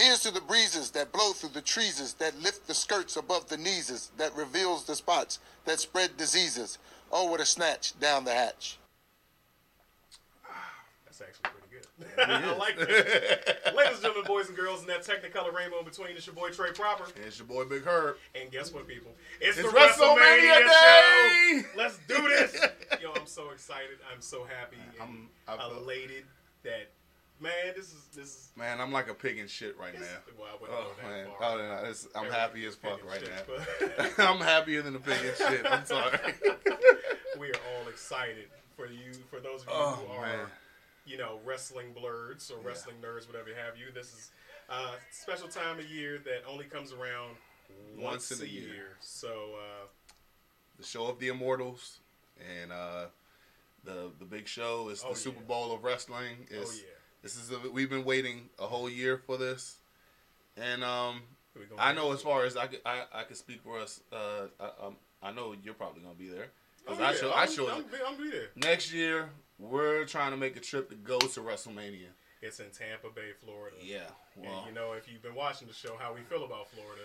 Here's to the breezes that blow through the trees, that lift the skirts above the knees, that reveals the spots that spread diseases. Oh, what a snatch down the hatch. That's actually pretty good. I like that. Ladies and gentlemen, boys and girls, in that technicolor rainbow between, it's your boy Trey Proper. And it's your boy Big Herb. And guess what, people? It's, It's the WrestleMania WrestleMania, Day! show. Let's do this. Yo, I'm so excited. I'm so happy and I'm- I feel- elated that man, this is this is Man, I'm like a pig in shit right now. well, Oh man, oh, no, it's, I'm Very happy as fuck right and now. shit, I'm happier than a pig in shit. I'm sorry. we are all excited for you, for those of you Oh, who are, man. you know, wrestling blerds or wrestling nerds, whatever have you. This is a special time of year that only comes around once, Once in a year. year. So. Uh, the show of the Immortals and uh, the the big show is Oh, the Super yeah. Bowl of wrestling. It's, oh yeah. This is a, we've been waiting a whole year for this, and um, I know as far as I could, I, I could speak for us. Uh, I, um, I know you're probably gonna be there Oh, because I yeah, show I I'm- show I'm, I'm be there. next year we're trying to make a trip to go to WrestleMania. It's in Tampa Bay, Florida. Yeah, well, and you know, if you've been watching the show, how we feel about Florida.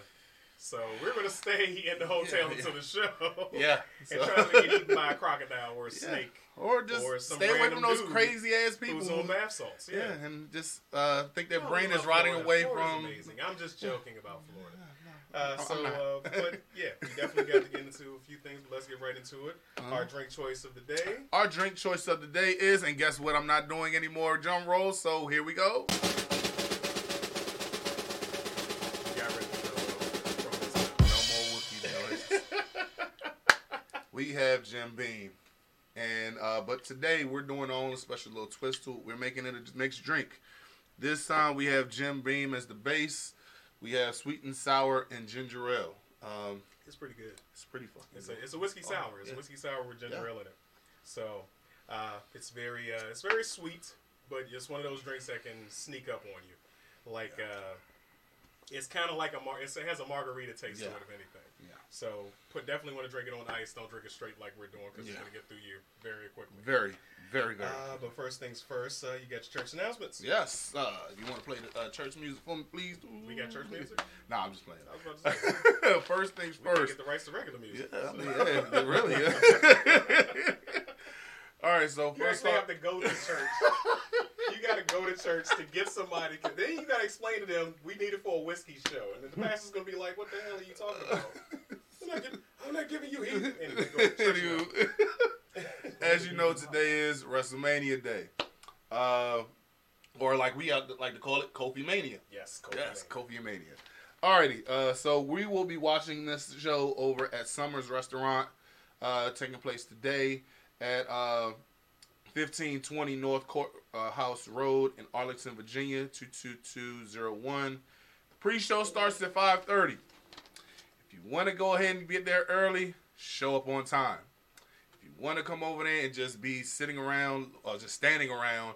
So we're gonna stay in the hotel Yeah, until yeah. the show. yeah, and so- try to get eaten by a crocodile or a Yeah. snake or just or stay away from those crazy ass people. who's who- on bath salts. Yeah. and just uh, think their No, brain is rotting Florida. away Florida's from. amazing. I'm just joking about Florida. Uh, so, uh, but yeah, we definitely got to get into a few things. But let's get right into it. Uh-huh. Our drink choice of the day. Our drink choice of the day is, and guess what? I'm not doing any more drum rolls, so here we go. We have Jim Beam, and uh, but today we're doing our own special little twist to it. We're making it a mixed drink. This time we have Jim Beam as the base. We have sweet and sour and ginger ale. Um, It's pretty good. it's pretty fucking. It's a, good. it's a whiskey Oh, sour. It's yeah. a whiskey sour with ginger Yeah. ale in it. So uh, it's very uh, it's very sweet, but it's one of those drinks that can sneak up on you. Like uh, it's kind of like a mar- it has a margarita taste Yeah. to it, if anything. Yeah. So put definitely want to drink it on ice. Don't drink it straight like we're doing because Yeah. it's gonna get through you very quickly. Very, very good. Uh, but first things first, uh, you got your church announcements. yes. Uh, you want to play the uh, church music for me, please? We got church music. Nah, I'm just playing. I was about to say first things we first. get the rights to regular music. Yeah, I mean, yeah, really. Yeah. All right, so You first off, have to go to church. you got to go to church to get somebody. Cause then you got to explain to them we need it for a whiskey show, and then the pastor's gonna be like, "What the hell are you talking about? I'm not giving, I'm not giving you heat." And go to as you know, today is WrestleMania Day, uh, or like we like to call it Kofi Mania. yes, Kofi Yes, Mania. Kofi Mania. Alrighty, uh, so we will be watching this show over at Summers Restaurant, uh, taking place today at uh, 1520 North Court uh, House Road in Arlington, Virginia, 22201. The Pre-show starts at 5:30. If you want to go ahead and get there early, show up on time. If you want to come over there and just be sitting around or just standing around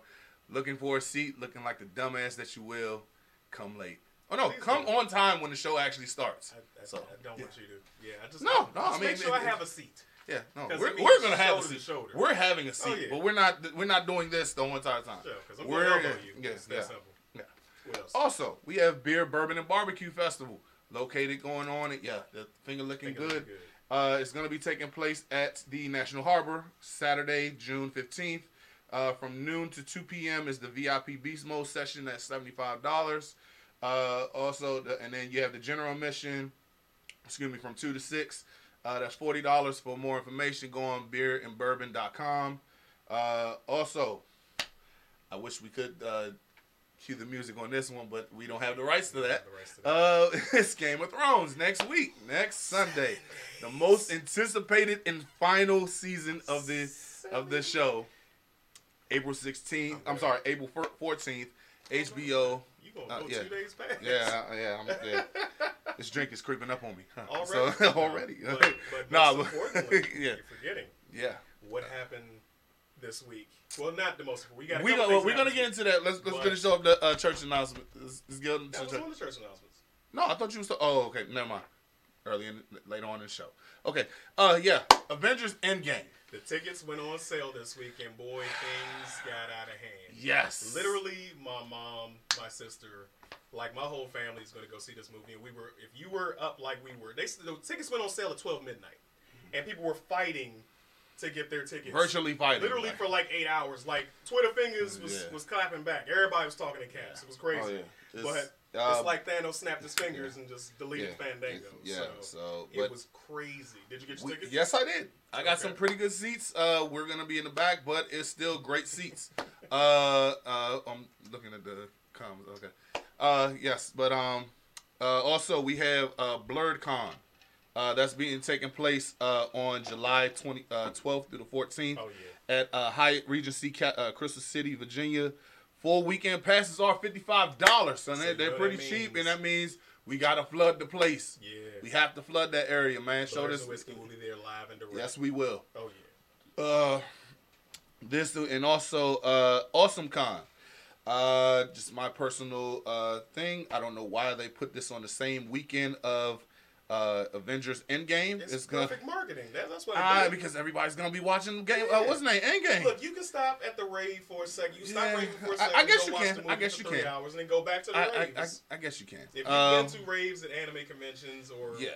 looking for a seat, looking like the dumbass that you will, come late. Oh no, Please come on time when the show actually starts. I, I, So, I don't yeah. want you to. Yeah, I just No, no, Just I make sure it- I have a seat. Yeah, no, we're, we're gonna have a shoulder seat. shoulder. We're having a seat, Oh, yeah. but we're not we're not doing this the whole entire time. Sure, because I'm We're- gonna elbow you. yeah, it's that yeah. simple. Yeah. What else? Also, we have Beer, Bourbon, and Barbecue Festival located going on. At, yeah, the finger looking it'll good. be good. Uh, it's going to be taking place at the National Harbor Saturday, June 15th. Uh, from noon to 2 p.m. is the VIP Beast Mode session at $75. Uh, also, the, and then you have the general admission, excuse me, from 2 to 6. Uh, that's $40. For more information, go on beerandbourbon.com. Uh, also, I wish we could uh, cue the music on this one, but we don't have the rights to that. The rest of. Uh, it's Game of Thrones next week, next Sunday, the most anticipated and final season of the of the show. April sixteenth. I'm sorry, April fourteenth. HBO. You gonna uh, go yeah. two days past? Yeah, yeah, I'm, yeah. This drink is creeping up on me. huh. Already. So, already. But, but Nah, most importantly, yeah, you're forgetting yeah. what happened this week. Well, not the most. We got. We go, well, we're gonna get into that. Let's let's But- finish up the uh, church announcement. Let's, let's get into That was the one of the church announcements. No, I thought you was. oh, okay. Never mind. Early in later on in the show. Okay. Uh, yeah. Avengers Endgame. The tickets went on sale this week, and boy, things got out of hand. Yes. Literally, my mom, my sister, like my whole family is going to go see this movie. And we were, if you were up like we were, they the tickets went on sale at twelve midnight, and people were fighting to get their tickets. Virtually fighting. Literally like- for like eight hours. Like Twitter fingers was, Yeah. was clapping back. Everybody was talking in caps. It was crazy. Oh, yeah. But uh, it's like Thanos snapped his fingers and just deleted yeah, Fandango. Yeah. so, So, it was crazy. Did you get your we, tickets? yes, I did. I got Okay. some pretty good seats. Uh, we're gonna be in the back, but it's still great seats. uh, uh, I'm looking at the comments. Okay. Uh, yes, but um, uh, also we have uh, BlerdCon. Uh, that's being taken place uh, on July 20, uh, 12th through the 14th Oh yeah. at uh, Hyatt Regency, Ca- uh, Crystal City, Virginia. Full weekend passes are fifty five dollars, son. So They're, they're pretty cheap, and that means we gotta flood the place. Yeah. We have to flood that area, man. Show this. Whiskey will be there live and direct. Yes, we will. Oh yeah. Uh, this and also uh, Awesome Con. Uh, just my personal uh thing. I don't know why they put this on the same weekend of uh Avengers Endgame. It's, It's gonna perfect marketing. That, that's what ah because everybody's gonna be watching the game. Uh, what's the name? Endgame. Look, you can stop at the rave for a second. You stop Yeah, raving for a I- second. I guess you can. I guess you can. hours and then go back to the I, I, I. I guess you can. if you've Um, been to raves at anime conventions or yeah.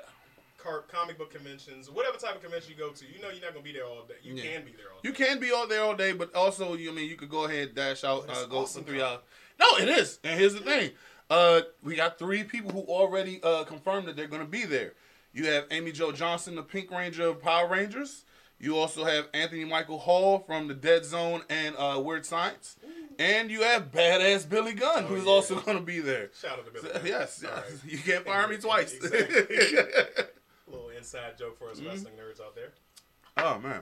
car, comic book conventions, whatever type of convention you go to, you know you're not gonna be there all day. You Yeah. can be there all day. You can be all there all day, but also you I mean you could go ahead dash out, uh, go awesome, for three hours. No, it is. And here's the thing: uh, we got three people who already uh, confirmed that they're going to be there. You have Amy Jo Johnson, the Pink Ranger of Power Rangers. You also have Anthony Michael Hall from the Dead Zone and uh, Weird Science, and you have badass Billy Gunn, Oh, who's yeah. also going to be there. Shout out to Billy. So, Gunn. yes, yes. right. you can't fire me twice. Exactly. little inside joke for us Mm-hmm. wrestling nerds out there. Oh man.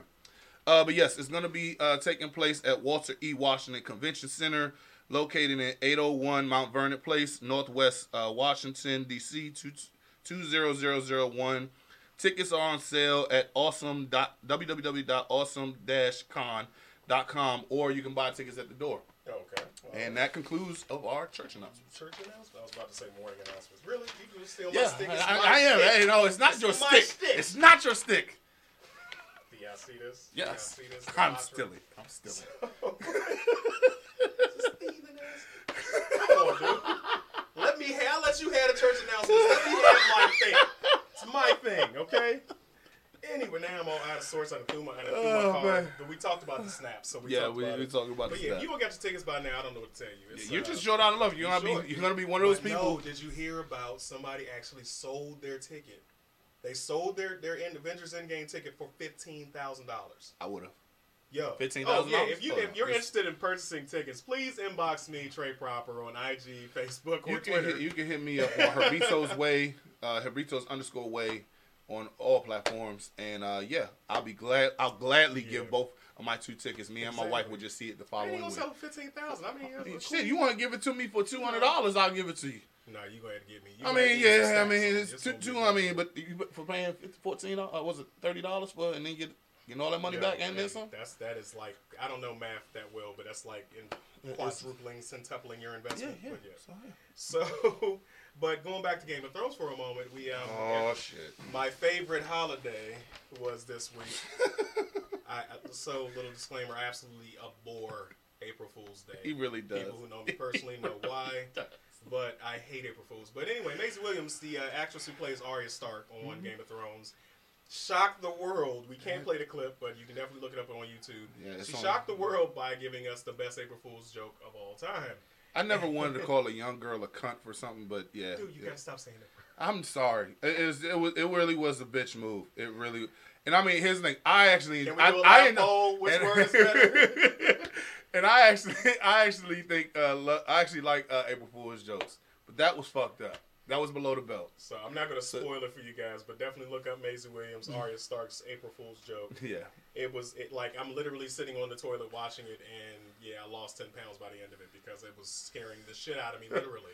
Uh, but yes, it's going to be uh, taking place at Walter E. Washington Convention Center, located in 801 Mount Vernon Place, Northwest uh, Washington, D.C. 20001. Tickets are on sale at awesome www.awesome-con.com, or you can buy tickets at the door. Okay. Well, And that concludes of our church announcements. church announcement. I was about to say morning announcements. Really? You can steal Yeah, my stick? I, my I am. stick. Hey, no, it's not It's your stick. stick. It's not your stick. Do y'all see this? Yes, Do see this? I'm Mantra? stealing. I'm stealing. Stealing ass. Come on, dude. Let me. Have, I'll let you have the church announcements. Let me have my thing. It's my thing, okay? Anyway, now I'm all out of sorts. I threw my, I threw Oh, my card. man. But we talked about the snap, so we Yeah, talked we about we it. talking about But the yeah, snap. if you don't got your tickets by now, I don't know what to tell you. It's, You're uh, just short out of love. You're gonna short. be you're gonna be one of those But people. No, did you hear about somebody actually sold their ticket? They sold their their End- Avengers Endgame ticket for fifteen thousand dollars. I would have. Yo, $15,000? Oh yeah, if you if you're it's- interested in purchasing tickets, please inbox me Trey Proper on IG, Facebook, or You Twitter. hit, you can hit me up on Herbitos Way, uh, Herbitos underscore Way, on all platforms, and uh, yeah, I'll be glad. I'll gladly Yeah. give both of my two tickets. Me and my wife Exactly. would just see it the I following ain't gonna week. sell fifteen thousand. I mean, I mean, shit, cool. you want to give it to me for two hundred dollars? I'll give it to you. No, you go ahead and get me. You I mean, yeah, I mean, on it's two, two. I mean, but you, for paying fourteen, uh, was it thirty dollars for, and then get getting all that money Yeah, back and then some? That's that is like I don't know math that well, but that's like in quadrupling, centupling your investment. yeah. But yeah. So, yeah. So, but going back to Game of Thrones for a moment, we um, Oh shit. my favorite holiday was this week. I, I so little disclaimer: I absolutely abhor April Fool's Day. He really does. People who know me personally know why, but I hate April Fools. But anyway, Maisie Williams, the uh, actress who plays Arya Stark on Mm-hmm. Game of Thrones, shocked the world. We can't play the clip, but you can definitely look it up on YouTube. Yeah, she on- shocked the world by giving us the best April Fool's joke of all time. I never wanted to call a young girl a cunt for something, but yeah. Dude, you yeah. gotta stop saying that. I'm sorry. It is. It was. It really was a bitch move. It really. And I mean, here's the thing. I actually. Can we I, do a I know-? Which word is better? and I actually, I actually think, uh, lo- I actually like uh, April Fool's jokes, but that was fucked up. That was below the belt. So I'm not gonna spoil it for you guys, but definitely look up Maisie Williams, Arya Stark's April Fool's joke. Yeah. It was it like I'm literally sitting on the toilet watching it, and yeah, I lost ten pounds by the end of it because it was scaring the shit out of me, literally.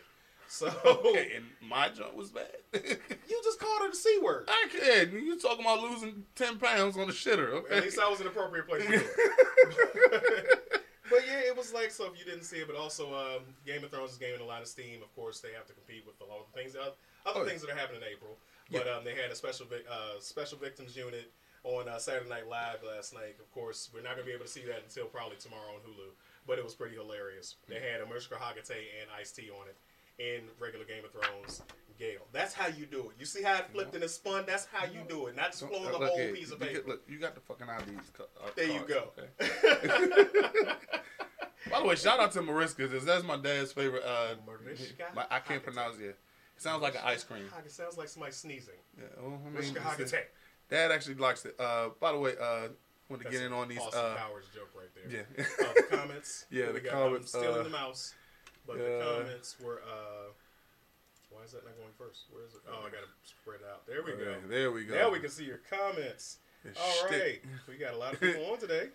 So Okay, and my joke was bad. you just called her the c word. I can't. You talking about losing ten pounds on the shitter? Okay. At least I was an appropriate place to do it. But yeah, it was like so. If you didn't see it, but also um, Game of Thrones is gaining a lot of steam. Of course, they have to compete with a lot of things, other Oh, yeah. things that are happening in April. But um, they had a special uh, special victims unit. on uh, Saturday Night Live last night. Of course, we're not gonna be able to see that until probably tomorrow on Hulu. But it was pretty hilarious. They had Anushka Hagate and Ice T on it in regular Game of Thrones. Gale. That's how you do it. You see how it flipped and it spun? That's how you do it. Not just Don't- blowing uh, the whole here, piece of you paper. get- look, you got the fucking IDs. ca- uh, There you cards, go. okay? By the way, shout out to Mariska. That's my dad's favorite. Uh, my, I can't pronounce it. It sounds like an ice cream. It sounds like somebody sneezing. Yeah, well, I mean, Dad actually likes it. Uh, by the way, uh, want to get in on these. Austin Uh, Powers joke right there. yeah. uh, the comments. Yeah, the got? comments, I'm stealing uh, the mouse, but the comments were. uh Why is that not going first? Where is it? Oh, I got to spread out. There we go. Okay, there we go. Now we can see your comments. It's All right, shtick. we got a lot of people on today.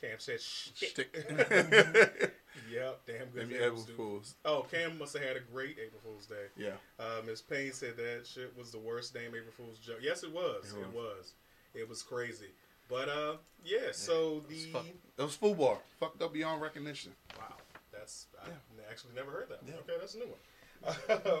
Cam said shtick. Shtick. Yep, damn good. Maybe April. Fools. Oh, Cam must have had a great April Fool's Day. Yeah. Uh, Miss Payne said that shit was the worst damn April Fool's joke. Yes, it was. It It was. It was crazy. But uh, yeah. So It was, the fuck, it was FUBAR. Fucked up beyond recognition. Wow, that's I Yeah. actually never heard that. Yeah. Okay, that's a new one.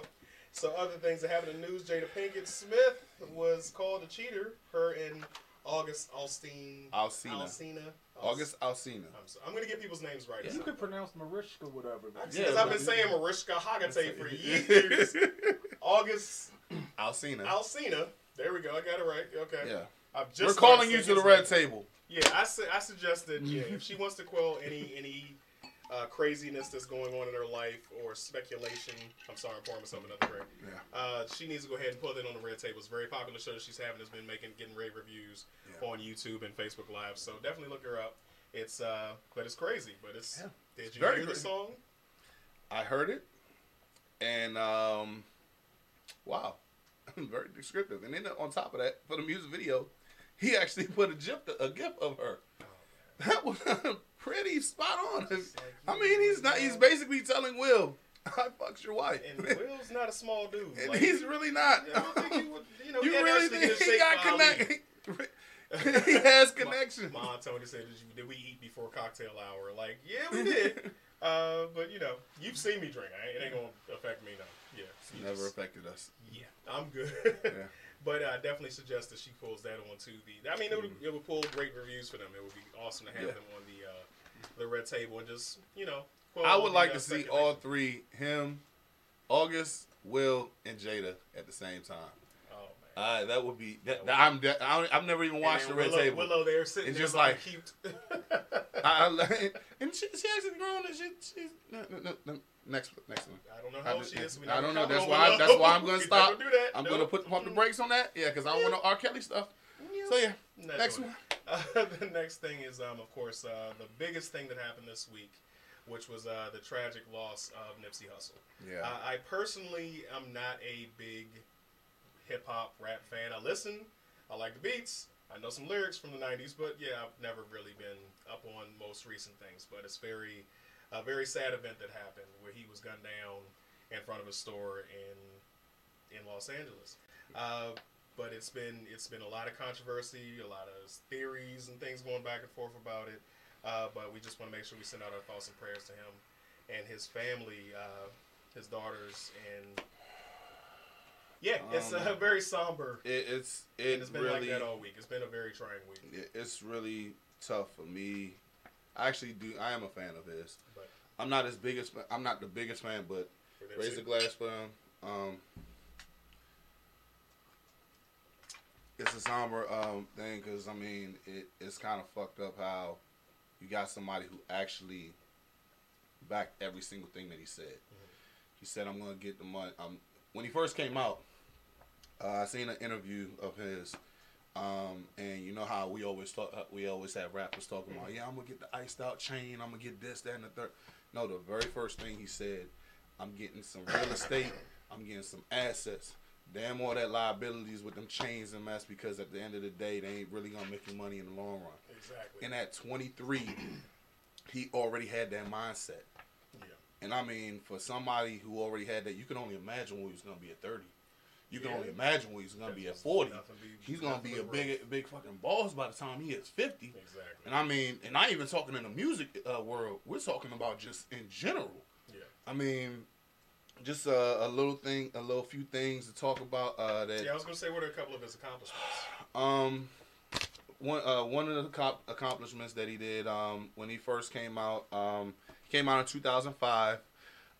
so other things that happened in the news: Jada Pinkett Smith was called a cheater. Her and August Alsteen. Alsina. Alsina. August Alsina. I'm, so, I'm gonna get people's names right. You could pronounce Mariska whatever. but- Yeah, I've but- been saying Mariska Hargitay for years. August Alsina. Alsina. There we go. I got it right. Okay. Yeah. I've just We're calling you to the red name. table. Yeah, I, su- I suggested yeah, if she wants to quell any any uh, craziness that's going on in her life or speculation, I'm sorry, I'm pouring myself another drink. Yeah. Uh, she needs to go ahead and put it on the red table. It's a very popular show that she's having. It's been making getting rave reviews Yeah. on YouTube and Facebook Live. So definitely look her up. It's uh, but it's crazy. But it's Yeah. did you Very hear the song? I heard it, and um, wow, very descriptive. And then on top of that, for the music video, he actually put a gif, a gif of her. That was pretty spot on. I mean, he's not. He's basically telling Will, "I fucked your wife," And Will's not a small dude. and Like, he's really not. I don't think he would. You know, you he really think he got for Ali. connect? he has connection. Ma, Ma Tony said, did, you, "Did we eat before cocktail hour?" Like, yeah, we did. uh, but you know, you've seen me drink. I it ain't gonna affect me now. Yeah, you Never just- affected us. yeah, I'm good. Yeah. But I definitely suggest that she pulls that on to the. I mean, it would, it would pull great reviews for them. It would be awesome to have Yeah. them on the uh, the red table and just you know. I would like to see all three him, August, Will, and Jada at the same time. Oh man. Uh, that would be. That, Yeah, I'm. De- I don't, I've never even watched the Red Willow, Table. Willow there sitting there just like- cute. I, I, and she, she actually grown and she, she's no, no, no, next next one. I don't know how just- she is. I don't know. That's why. on That's why I'm gonna stop. do that. I'm No. gonna put pump the brakes on that. Yeah, because I don't want no R. Kelly stuff. So yeah, Not next one. Uh, the next thing is, um, of course, uh, the biggest thing that happened this week, which was uh, the tragic loss of Nipsey Hussle. Yeah. Uh, I personally am not a big hip hop rap fan. I listen, I like the beats, I know some lyrics from the '90s, but yeah, I've never really been up on most recent things. But it's very, a very sad event that happened where he was gunned down in front of a store in in Los Angeles. Uh, but it's been it's been a lot of controversy, a lot of theories and things going back and forth about it. Uh, but we just want to make sure we send out our thoughts and prayers to him and his family, uh, his daughters, and yeah, it's Um, uh, very somber. It, it's it it's been really like that all week. It's been a very trying week. it's really tough for me. I actually do. I am a fan of his. But I'm not his biggest. I'm not the biggest fan, but raise the glass for him. Um, it's a somber um, thing because I mean it, it's kind of fucked up how you got somebody who actually backed every single thing that he said. He said, "I'm gonna get the money." Um, when he first came out, uh, I seen an interview of his, um, and you know how we always talk. uh, We always have rappers talking about, "Yeah, I'm gonna get the iced out chain. I'm gonna get this, that, and the third. No, the very first thing he said, "I'm getting some real estate. I'm getting some assets. Damn all that liabilities with them chains and mess because at the end of the day, they ain't really gonna make you money in the long run." Exactly. And at 23, he already had that mindset. yeah. And I mean, for somebody who already had that, you can only imagine what he was going to be at 30. You can Yeah. only imagine what he's going to be at 40. be- He's going to be a big, big fucking boss by the time he hits 50. Exactly. And I mean, and not even talking in the music uh, world, we're talking about just in general. yeah. I mean, just a, a little thing, a little few things to talk about uh, that Yeah, I was gonna say what are a couple of his accomplishments. um, one uh, one of the co- accomplishments that he did um, when he first came out. Um, came out in 2005.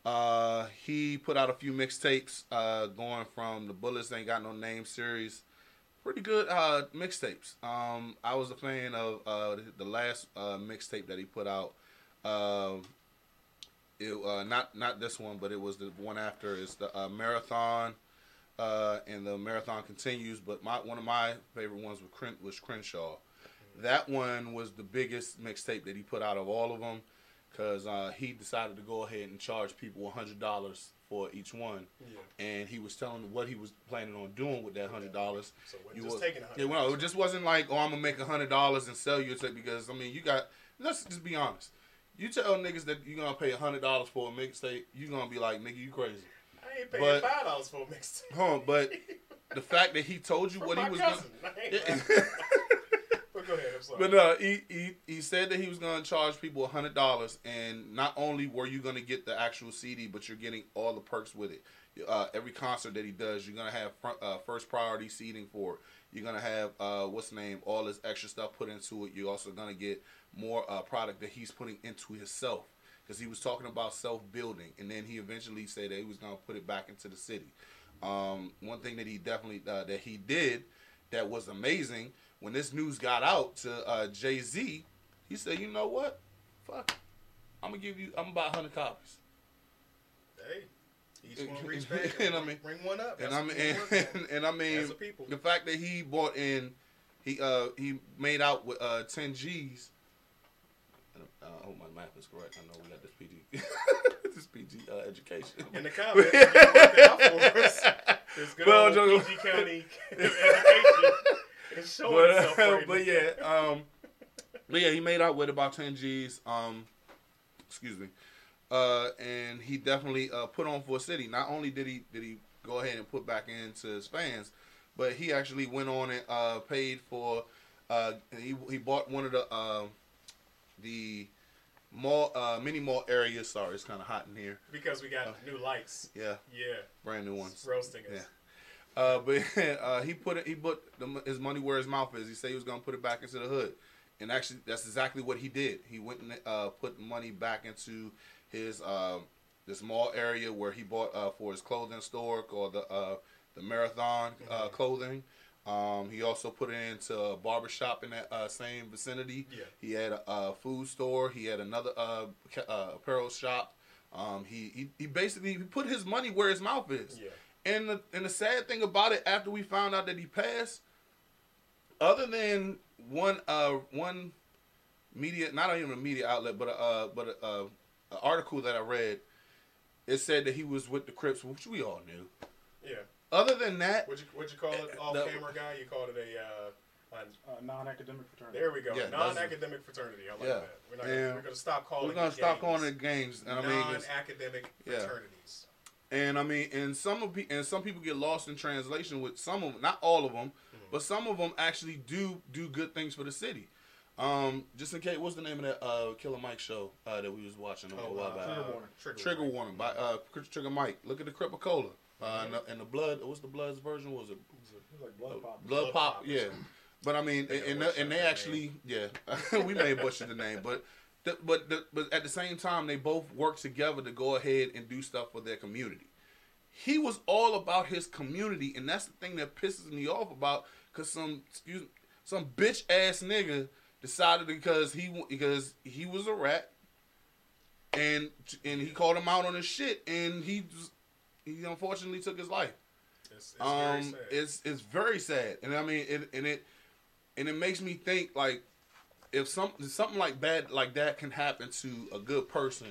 Uh, he put out a few mixtapes, uh, going from the Bullets Ain't Got No Name series. Pretty good uh, mixtapes. Um, I was a fan of uh, the last uh, mixtape that he put out. Uh, it uh, not not this one, but it was the one after. It's the uh, marathon, uh, and the marathon continues. But my one of my favorite ones was, Cren- was Crenshaw. That one was the biggest mixtape that he put out of all of them, because uh, he decided to go ahead and charge people hundred dollars for each one, Yeah. and he was telling what he was planning on doing with that hundred dollars. So You just was- taking a Yeah, well, it just wasn't like, oh, I'm gonna make a hundred dollars and sell you a tape because I mean, you got. Let's just be honest. You tell niggas that you're gonna pay a hundred dollars for a mixtape, you're gonna be like, nigga, you crazy. Ain't paying but- five dollars for a mixtape. Huh? But the fact that he told you what he was cousin. gonna. I ain't Yeah. lying. but go ahead. I'm sorry. But no, he, he he said that he was gonna charge people a hundred dollars, and not only were you gonna get the actual CD, but you're getting all the perks with it. Uh, every concert that he does, you're gonna have front, uh, first priority seating for it. You're gonna have uh, what's name, all this extra stuff put into it. You're also gonna get more uh, product that he's putting into himself, because he was talking about self building, and then he eventually said that he was gonna put it back into the city. Um, one thing that he definitely uh, that he did that was amazing when this news got out to uh, Jay Z, he said, "You know what? Fuck, I'm gonna give you. I'm gonna buy 100 copies." hey, each one reach back And and, I mean- bring one up. And I mean, we and, and, I mean, as a people. the fact that he bought in, he uh he made out with uh 10 G's. Uh, I hope my math is correct. I know we got this PG, this PG uh, education. In the comments, you worked it out for us. This good Well, old PG County education is showing but, itself uh, right but now. yeah, um, but yeah, he made out with about ten G's. Um, excuse me, uh, and he definitely uh, put on for a city. Not only did he did he go ahead and put back into his fans, but he actually went on and uh, paid for. Uh, he he bought one of the uh, the mall uh, many mall areas. Sorry, it's kind of hot in here. because we got new lights. Yeah, Yeah, brand new ones. it's roasting us. Yeah. Uh, but uh, he put it. He put the, his money where his mouth is. He said he was gonna put it back into the hood, and actually, that's exactly what he did. He went and uh, put money back into his um, this mall area where he bought uh, for his clothing store called the uh, the Marathon uh, clothing. Um, he also put it into a barber shop in that uh, same vicinity. Yeah. He had a, a food store. He had another uh, uh, apparel shop. Um, he, he he basically he put his money where his mouth is. Yeah. And the and the sad thing about it, after we found out that he passed, other than one uh one media, not even a media outlet, but a, uh but a, uh, an article that I read, it said that he was with the Crips, which we all knew. Yeah. Other than that, What'd you, what'd you call it? Uh, Off the- camera guy? You called it a. Uh, an- Uh, non-academic fraternity. there we go. Yeah, Non-academic fraternity. I like Yeah. that. We're, not gonna, we're gonna stop calling. we're gonna it stop gangs. calling it games. And I mean, non-academic Yeah. fraternities. And I mean, and some of pe- and some people get lost in translation with some of them, not all of them, but some of them actually do do good things for the city. Um, just in case, what's the name of that uh, Killer Mike show uh, that we was watching a little while back? Trigger warning. Trigger, Trigger warning. Warning by uh, Trigger Mike. Look at the Cripa Cola. Uh, and, the, and the blood. What's the blood's version? Was it It was like blood pop. blood, Blood pop? Pop. Yeah. But I mean, They and, and, they, and they the actually, yeah, we may butcher the name, but the, but the, but at the same time, they both work together to go ahead and do stuff for their community. He was all about his community, and that's the thing that pisses me off about because some excuse some bitch ass nigga decided because he because he was a rat, and and he called him out on his shit, and he just, he unfortunately took his life It's, it's very um sad. it's it's very sad and i mean it and it and it makes me think like if some something like bad like that can happen to a good person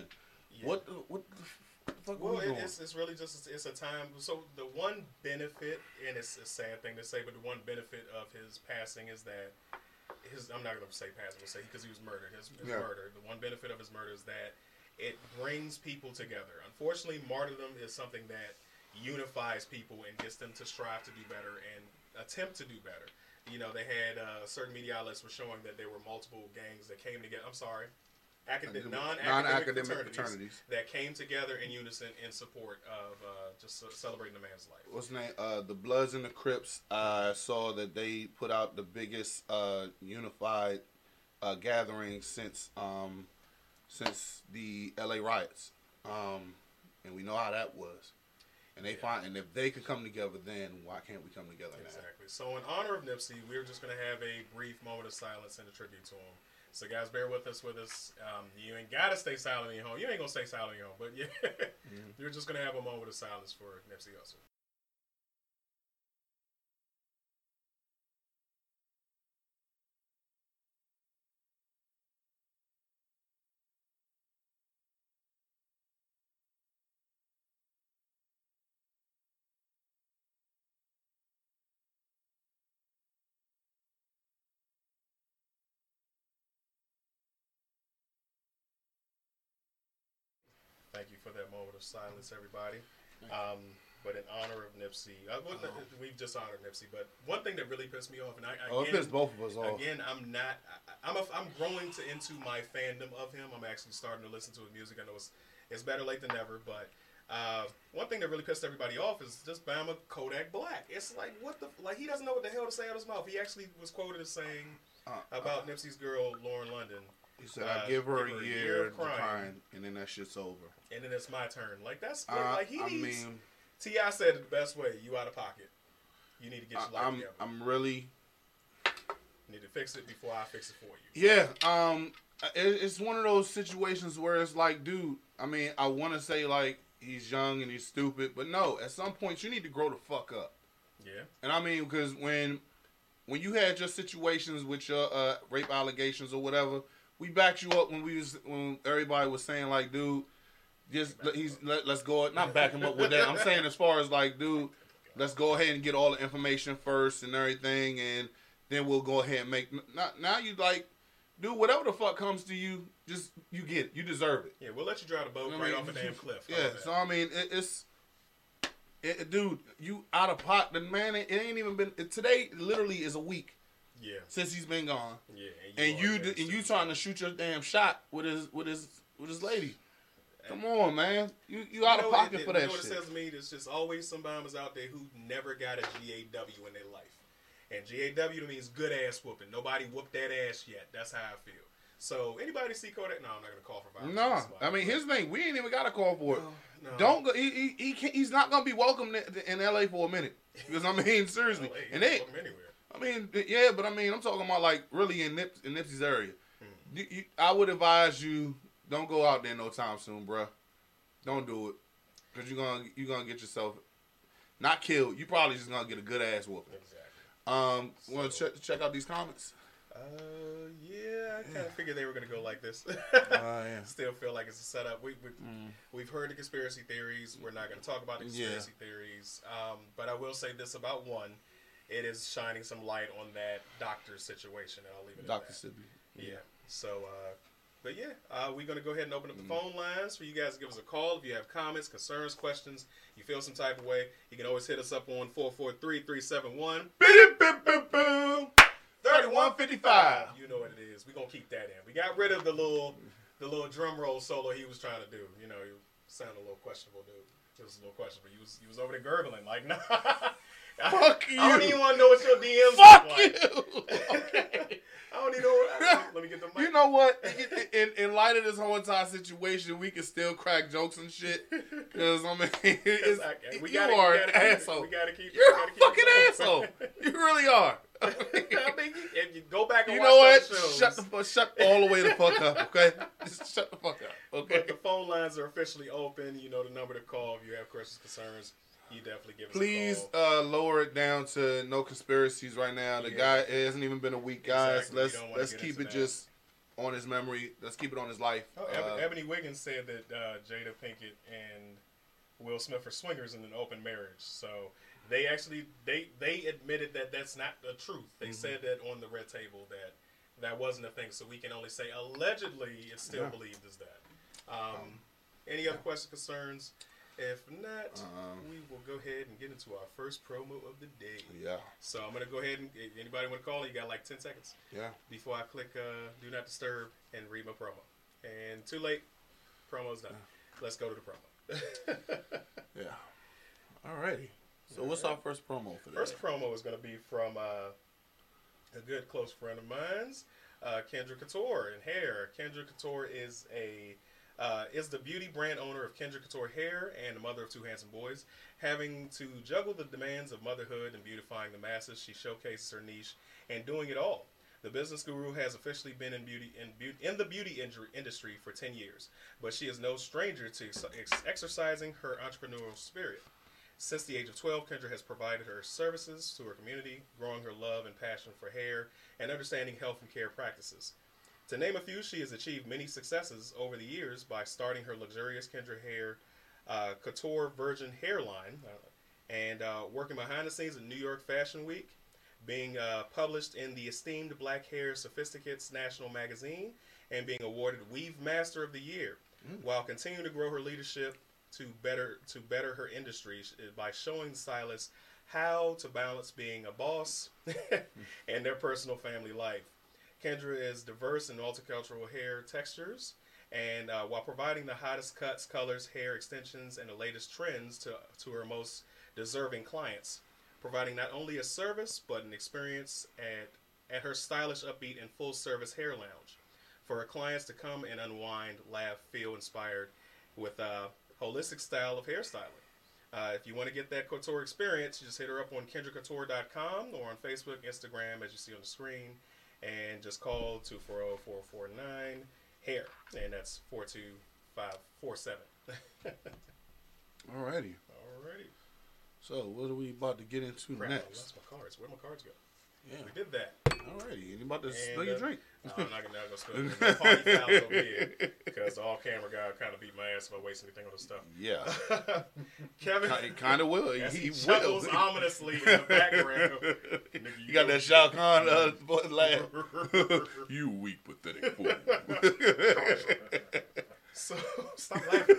Yeah. what what the, fuck Well, we it, it's, it's really just it's a time. So the one benefit, and it's a sad thing to say, but the one benefit of his passing is that his. I'm not going to say passing, we'll say because he was murdered. His, his Yeah. murder. The one benefit of his murder is that it brings people together. Unfortunately, martyrdom is something that unifies people and gets them to strive to do better and attempt to do better. You know, they had uh, certain media outlets were showing that there were multiple gangs that came together. I'm sorry. academic, Non-academic non-academic fraternities, fraternities. that came together in unison in support of uh, just celebrating the man's life. What's the name? Uh, the Bloods and the Crips. I saw that they put out the biggest uh, unified uh, gathering since um, since the L.A. riots, um, and we know how that was. And they find, and if they could come together, then why can't we come together now? Exactly. So, in honor of Nipsey, we're just going to have a brief moment of silence and a tribute to him. So, guys, bear with us. With us, um, you ain't gotta stay silent in your home. You ain't gonna stay silent in your home, but yeah, Mhm. you're just gonna have a moment of silence for Nipsey Hussle. Thank you for that moment of silence, everybody. Um, but in honor of Nipsey, uh, well, we've just honored Nipsey. But one thing that really pissed me off, and I Oh, it again, pissed both of us off. Again, I'm not. I, I'm a, I'm growing to into my fandom of him. I'm actually starting to listen to his music. I know it's it's better late than never, but uh, one thing that really pissed everybody off is just Bama Kodak Black. It's like what the like he doesn't know what the hell to say out of his mouth. He actually was quoted as saying Uh, about Nipsey's girl Lauren London, he said, uh, "I give her give a her a year, year of crying. crying, and then that shit's over." and then it's my turn. Like that's Uh, like he I needs. mean, T.I. said the best way. You out of pocket. You need to get your I, life I'm, together. I'm really You need to fix it before I fix it for you. Yeah, um, it, it's one of those situations where it's like, dude. I mean, I want to say like he's young and he's stupid, but no. At some point, you need to grow the fuck up. Yeah. And I mean, because when when you had your situations with your uh, rape allegations or whatever, we backed you up when we was when everybody was saying like, dude, just let, he's let, let's go. Not back him up with that. I'm saying as far as like, dude, let's go ahead and get all the information first and everything, and then we'll go ahead and make. Not now you like, dude, whatever the fuck comes to you, just you get it. You deserve it. Yeah, we'll let you drive the boat I right mean, off a damn cliff. Yeah, so I mean, it, it's, it, dude, you out of pocket. The man, it, it ain't even been it, today. Literally is a week yeah, since he's been gone, yeah. and you already d- and you trying to shoot your damn shot with his with his with his lady. Come on, man, you you out You of know, pocket it, for you that know what it says to me? There's just always some bombers out there who never got a GAW in their life. And GAW means good ass whooping. Nobody whooped that ass yet. That's how I feel. So anybody see Kodak? No, I'm not gonna call for violence. No, I mean somebody, his thing. We ain't even got to call for it. but- no. Don't go. He he, he can't, he's not gonna be welcome in- L.A. for a minute because I mean seriously, LA, and they anywhere. Mean, yeah, but I mean, I'm talking about like really in Nip in Nipsey's area. Hmm. You, you, I would advise you don't go out there no time soon, bruh. Don't do it, cause you're gonna you're gonna get yourself not killed. You probably just gonna get a good ass whooping. Exactly. Um, want to check check out these comments? Uh, yeah, I kind of figured they were gonna go like this. yeah. Still feel like it's a setup. We, we Mm. we've heard the conspiracy theories. We're not gonna talk about the Yeah. conspiracy theories. Um, but I will say this about one: it is shining some light on that doctor situation, and I'll leave it Doctor that. Sebi. Yeah. So, uh, but yeah, uh, we're gonna go ahead and open up the Mm. phone lines for you guys to give us a call if you have comments, concerns, questions. You feel some type of way, you can always hit us up on 443-371 3155. You know what it is. We're gonna keep that in. We got rid of the little the little drum roll solo he was trying to do. You know, he sounded a little questionable, dude. It was a little questionable. He was he was over there gurgling like, nah. Fuck I don't even want to know what your DMs Fuck look like. you. I don't even know. What, let me get the mic. You know what? In, in light of this whole entire situation, we can still crack jokes and shit. Because I mean, it's, I- we you gotta- are we an gotta it. asshole. We gotta keep. You're we a gotta keep fucking it asshole. You really are. I mean, if you go back and you watch know what? shows, Shut the fuck. Shut all the way the fuck up. Okay. Just shut the fuck up. Okay. But the phone lines are officially open. You know the number to call if you have questions, concerns. You definitely give Please uh, lower it down to no conspiracies right now. The Yeah. guy it hasn't even been a week, guys. Exactly. Let's let's keep it that. just on his memory. Let's keep it on his life. Oh, Uh, Ebony Wiggins said that uh, Jada Pinkett and Will Smith are swingers in an open marriage. So they actually they they admitted that that's not the truth. They Mhm. said that on the red table that that wasn't a thing. So we can only say allegedly it's still Yeah. believed as that. Um, any other questions, concerns? If not, Um, we will go ahead and get into our first promo of the day. yeah. So I'm gonna go ahead and anybody want to call? You got like ten seconds Yeah. before I click uh, "Do Not Disturb" and read my promo. And too late. Promo's done. Let's go to the promo. Yeah. Alrighty. So what's our first promo for First promo is going to be from uh, a good close friend of mine's, uh, Kendra Couture and Hair. Kendra Couture is a uh, is the beauty brand owner of Kendra Couture Hair and the mother of two handsome boys. Having to juggle the demands of motherhood and beautifying the masses, she showcases her niche and doing it all. The business guru has officially been in beauty in, beauty, in the beauty industry for 10 years, but she is no stranger to ex- exercising her entrepreneurial spirit. Since the age of 12, Kendra has provided her services to her community, growing her love and passion for hair and understanding health and care practices. To name a few, she has achieved many successes over the years by starting her luxurious Kendra Hair uh, Couture Virgin hairline uh, and uh, working behind the scenes in New York Fashion Week, being uh, published in the esteemed Black Hair Sophisticates National Magazine, and being awarded Weave Master of the Year, mm. while continuing to grow her leadership to better to better her industry by showing stylists how to balance being a boss and their personal family life. Kendra is diverse in multicultural hair textures, and uh, while providing the hottest cuts, colors, hair extensions, and the latest trends to, to her most deserving clients, providing not only a service but an experience at, at her stylish, upbeat, and full service hair lounge for her clients to come and unwind, laugh, feel inspired with a holistic style of hairstyling. Uh, if you want to get that couture experience, you just hit her up on kendracouture.com or on Facebook, Instagram, as you see on the screen, and just call 240-449 hair, and that's 42547. Alrighty. Alrighty. So, what are we about to get into Crap, next? I lost my cards. Where'd my cards go? Yeah. We did that. Alrighty. You about to And, spill your uh, drink? No, I'm not gonna, not spill it. The party foul over here because the all camera guy kind of beat my ass if I waste anything on his stuff. Yeah. Kevin, He kind of will. He, he, will. chuckles ominously in the background. Nigga, You got that Shao Kahn uh, laugh. you weak, pathetic fool. So stop laughing.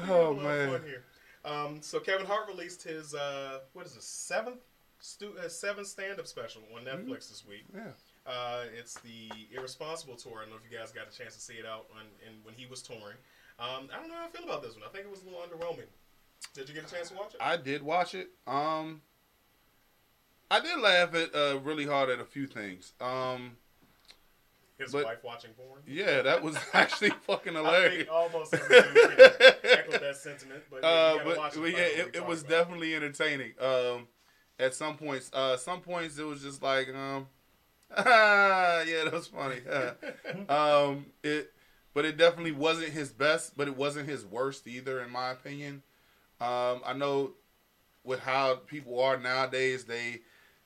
oh We have a lot of man. Um, so Kevin Hart released his uh, what is it seventh stu- uh, seventh stand up special on Mm-hmm. Netflix this week. Yeah. Uh, it's the Irresponsible tour. I don't know if you guys got a chance to see it out when and when he was touring. Um, I don't know how I feel about this one. I think it was a little underwhelming. Did you get a chance to watch it? I did watch it. Um, I did laugh at uh, really hard at a few things. Um, His but- wife watching porn. yeah, that was actually fucking I hilarious. think almost everyone can echo that sentiment, but, Uh, but, watch but it. yeah, to find out it, it was talk about. definitely entertaining. Um, at some points, uh, some points it was just like, um, ah, yeah, that was funny. um, it, but it definitely wasn't his best, but it wasn't his worst either, in my opinion. Um, I know with how people are nowadays, they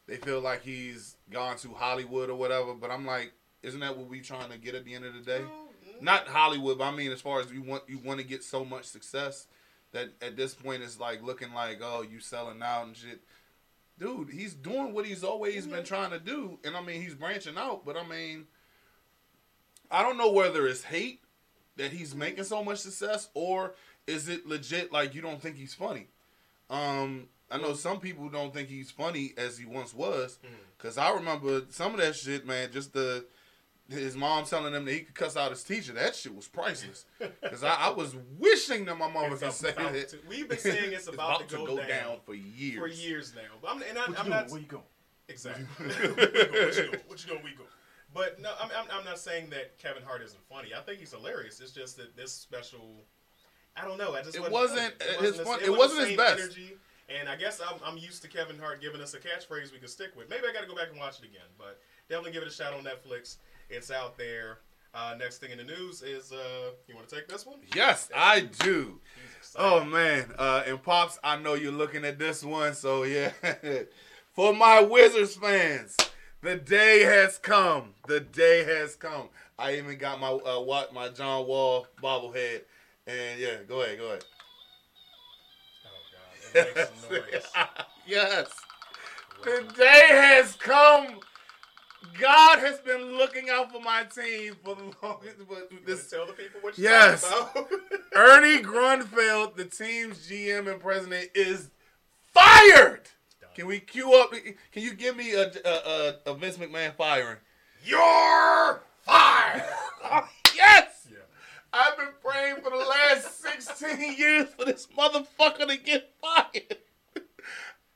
they feel like he's gone to Hollywood or whatever. But I'm like, isn't that what we trying to get at the end of the day? Well, not Hollywood, but I mean as far as you want you want to get so much success that at this point it's like looking like oh you selling out and shit. Dude, he's doing what he's always been mm-hmm. trying to do, and I mean he's branching out. But I mean, I don't know whether it's hate that he's mm-hmm. making so much success, or is it legit like you don't think he's funny? Um, I know some people don't think he's funny as he once was, mm-hmm. because I remember some of that shit, man. Just the his mom telling him that he could cuss out his teacher. That shit was priceless. Because I, I was wishing that my mama It's could say about that. to- we've been saying it's about, to, go, down, for years. for years now. But I'm, and I, What I'm you not? Where you going? exactly. what you doing? What you doing? We go. But no, I'm, I'm, I'm not saying that Kevin Hart isn't funny. I think he's hilarious. It's just that this special, I don't know. I just It wasn't, wasn't feeling uh, his the- fun- it it wasn't the his best. Energy, and I guess I'm, I'm used to Kevin Hart giving us a catchphrase we can stick with. Maybe I got to go back and watch it again. But definitely give it a shot on Netflix. It's out there. Uh, next thing in the news is uh, you want to take this one? Yes, I do. Oh man, uh, and pops, I know you're looking at this one, so yeah. For my Wizards fans, the day has come. The day has come. I even got my uh, what my John Wall bobblehead, and yeah, go ahead, go ahead. Oh God! It makes some noise. yes, the day has come. God has been looking out for my team for the longest. But this tell the people what you Yes. talking about? Ernie Grunfeld, the team's GM and president, is fired. Can we cue up? Can you give me a a, a, a Vince McMahon firing? You're fired. yes. Yeah. I've been praying for the last 16 years for this motherfucker to get fired.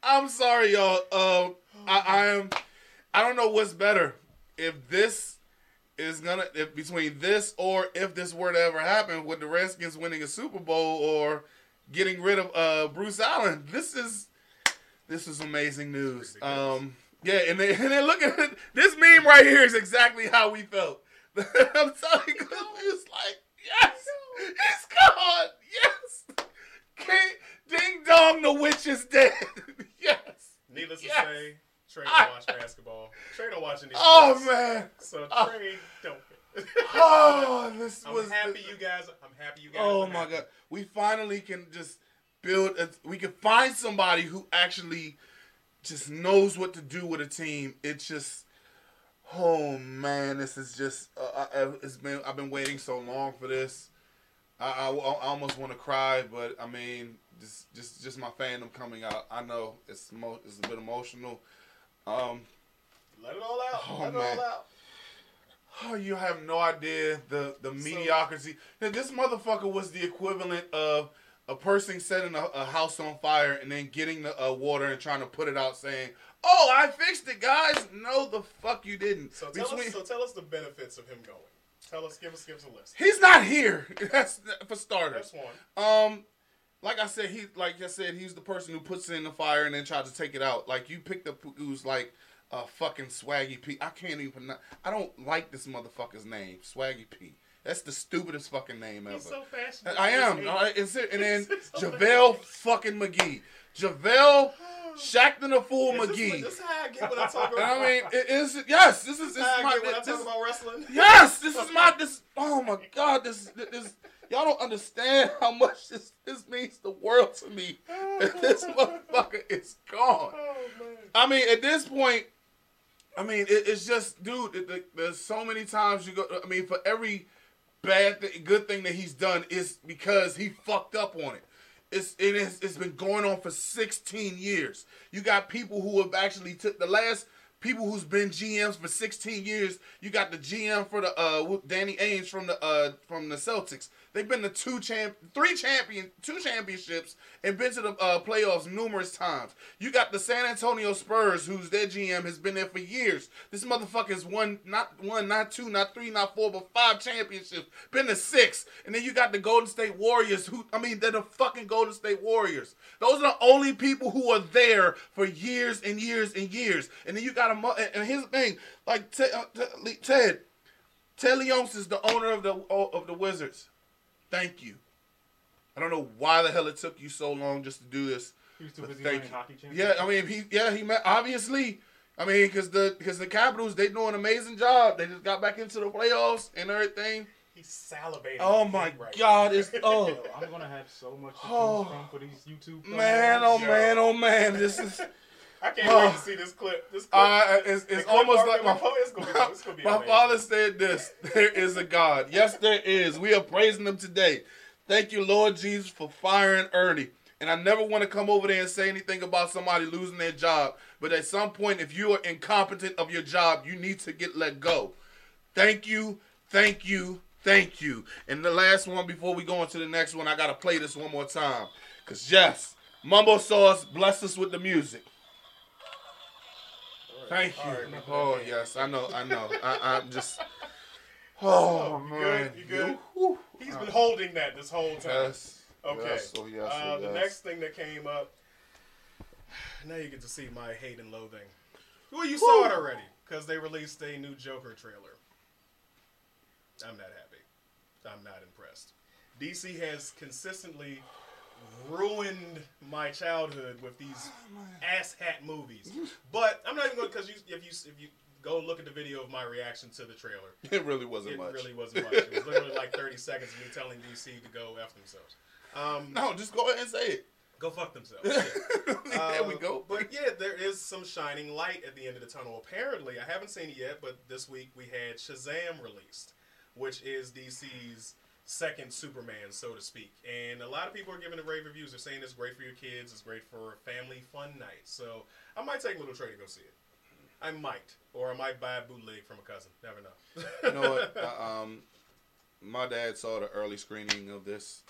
I'm sorry, y'all. Um, I, I am. I don't know what's better. If this is gonna, if between this or if this were to ever happen with the Redskins winning a Super Bowl or getting rid of uh, Bruce Allen, this is this is amazing news. Um, yeah, and then, and then look at it. This meme right here is exactly how we felt. I'm telling you, 'cause it was like, yes, he's gone. Yes, King, ding dong, the witch is dead. yes. Needless Yes. to say, Trey don't watch basketball. Trey don't watch any Oh sports. man. So Oh. Trey don't. Oh, this I'm was. happy you guys. I'm happy you guys. Oh my happy. god, we finally can just build. A, we can find somebody who actually just knows what to do with a team. It's just, oh man, this is just. Uh, I, I- it's been. I've been waiting so long for this. I, I, I almost want to cry, but I mean, just just just my fandom coming out. I know it's mo- it's a bit emotional. Um, Let it all out. Oh, Let man. it all out. Oh, you have no idea the the mediocrity. Now, This motherfucker was the equivalent of a person setting a, a house on fire and then getting the uh, water and trying to put it out, saying, "Oh, I fixed it, guys." No, the fuck you didn't. So tell Between- us. So tell us the benefits of him going. Tell us. Give us. Give us a list. he's not here. That's for starters. That's one. Um, like I said, he like I said, he's the person who puts it in the fire and then tries to take it out. Like you picked up who's like a fucking Swaggy P. I can't even. I don't like this motherfucker's name, Swaggy P. That's the stupidest fucking name ever. He's so passionate. I am. Right, it's it. And then so JaVale fucking McGee. JaVale Shaqtin' the Fool Is McGee. this is how I get when I talk And about. I mean, it is yes. This is this this is how is I my get when I this, talk about wrestling. Yes, this is my this. Oh my God, this this. Y'all don't understand how much this this means the world to me. This motherfucker is gone. Oh. I mean, at this point, I mean, it, it's just, dude. It, it- there's so many times you go. I mean, for every bad, th- good thing that he's done is because he fucked up on it. It's it is it's been going on for 16 years. You got people who have actually took the last people who's been GMs for 16 years. You got the GM for the uh Danny Ainge from the uh from the Celtics. They've been to two champ, three champion, two championships, and been to the uh, playoffs numerous times. You got the San Antonio Spurs, who's their GM has been there for years. This motherfucker's won not one, not two, not three, not four, but five championships. Been to six, and then you got the Golden State Warriors, who I mean, they're the fucking Golden State Warriors. Those are the only people who are there for years and years and years. And then you got a and- here's the thing, like Ted, uh, Ted- Ted, Leonsis is the owner of the of the Wizards. Thank you. I don't know why the hell it took you so long just to do this. He was too busy thank winning you. hockey Yeah. I mean, he yeah he met obviously. I mean, because the because the Capitals they do an amazing job. They just got back into the playoffs and everything. He's salivating. Oh my right God, now. it's oh I'm gonna have so much Oh. for these YouTube. man, oh man, oh man. This is I can't wait to see this clip. This clip. uh, it's, it's clip almost like that my it's gonna be, it's gonna be My amazing. father said this there is a God. Yes, there is. We are praising him today. Thank you, Lord Jesus, for firing Ernie. And I never want to come over there and say anything about somebody losing their job. But at some point, if you are incompetent of your job, you need to get let go. Thank you, thank you, thank you. And the last one before we go into the next one, I got to play this one more time. Because, yes, Mumbo Sauce, bless us with the music. Thank you. Right, oh yes, I know, I know. I, I'm just. Oh you good? man, You good? He's been holding that this whole time. Yes. Okay. Yes, oh, yes, uh, oh, the yes. next thing that came up. Now you get to see my hate and loathing. Well, you saw it already because they released a new Joker trailer. I'm not happy. I'm not impressed. DC has consistently ruined my childhood with these ass hat movies. But I'm not even going because you, if you if you go look at the video of my reaction to the trailer, It really wasn't it much. really wasn't much. It was literally like 30 seconds of me telling DC to go f themselves. Um, No, just go ahead and say it. Go fuck themselves. there we Uh, go. But yeah, there is some shining light at the end of the tunnel. Apparently, I haven't seen it yet, but this week we had Shazam released, which is DC's second Superman, so to speak. And a lot of people are giving it rave reviews. They're saying it's great for your kids, it's great for family fun night. So I might take Little Trey to go see it. I might, or I might buy a bootleg from a cousin. Never know. You know what? Uh, um, my dad saw the early screening of this.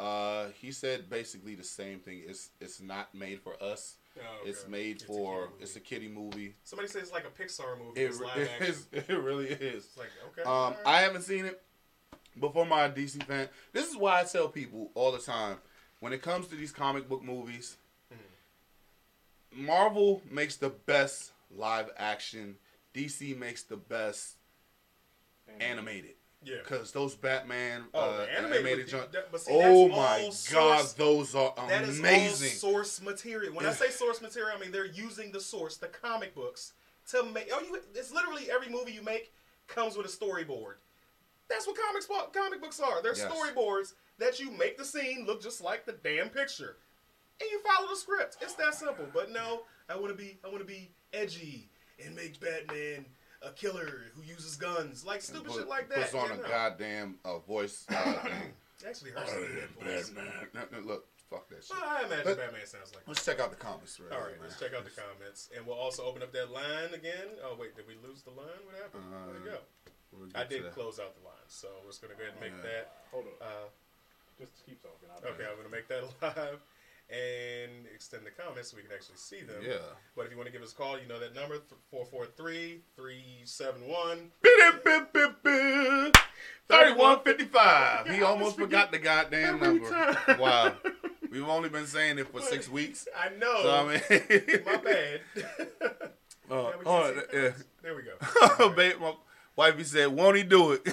Uh, he said basically the same thing. It's it's not made for us. Oh, okay. It's made It's for movie. it's a kiddie movie. Somebody says it's like a Pixar movie. It, it's live re- action. is, it really is. It's like okay. Um, alright. I haven't seen it, but for my DC fan, this is why I tell people all the time when it comes to these comic book movies, Marvel makes the best live action. DC makes the best animated. yeah. Because those Batman Oh, uh, animated, animated, junk. that- but see, Oh my all god, those are That is amazing. all source material. When I say source material, I mean they're using the source, the comic books, to make. Oh, you, it's literally every movie you make comes with a storyboard. That's what comics comic books are. They're Yes. storyboards that you make the scene look just like the damn picture, and you follow the script. It's that simple. But no, I want to be I want to be edgy and make Batman a killer who uses guns, like stupid Put- shit like that. Puts on a no. goddamn uh, voice. Uh, actually hurts that voice. Batman. No, no, look, fuck that shit. Well, I imagine Let- Batman sounds like. Let's check out the comments. Right All right, let's check out the comments, and we'll also open up that line again. Oh wait, did we lose the line? What happened? Where'd it go? I did close out the line, so we're just gonna go ahead and make that. Hold on. Uh, Just keep talking. I'll okay, I'm gonna make that live and extend the comments so we can actually see them. Yeah. But if you want to give us a call, you know that number 443-371. 3155. He almost forgot the goddamn number. time. Wow. We've only been saying it for six weeks. I know. So, I mean. my bad. Oh, Yeah, we oh, yeah. There we go. Wifey said, won't he do it?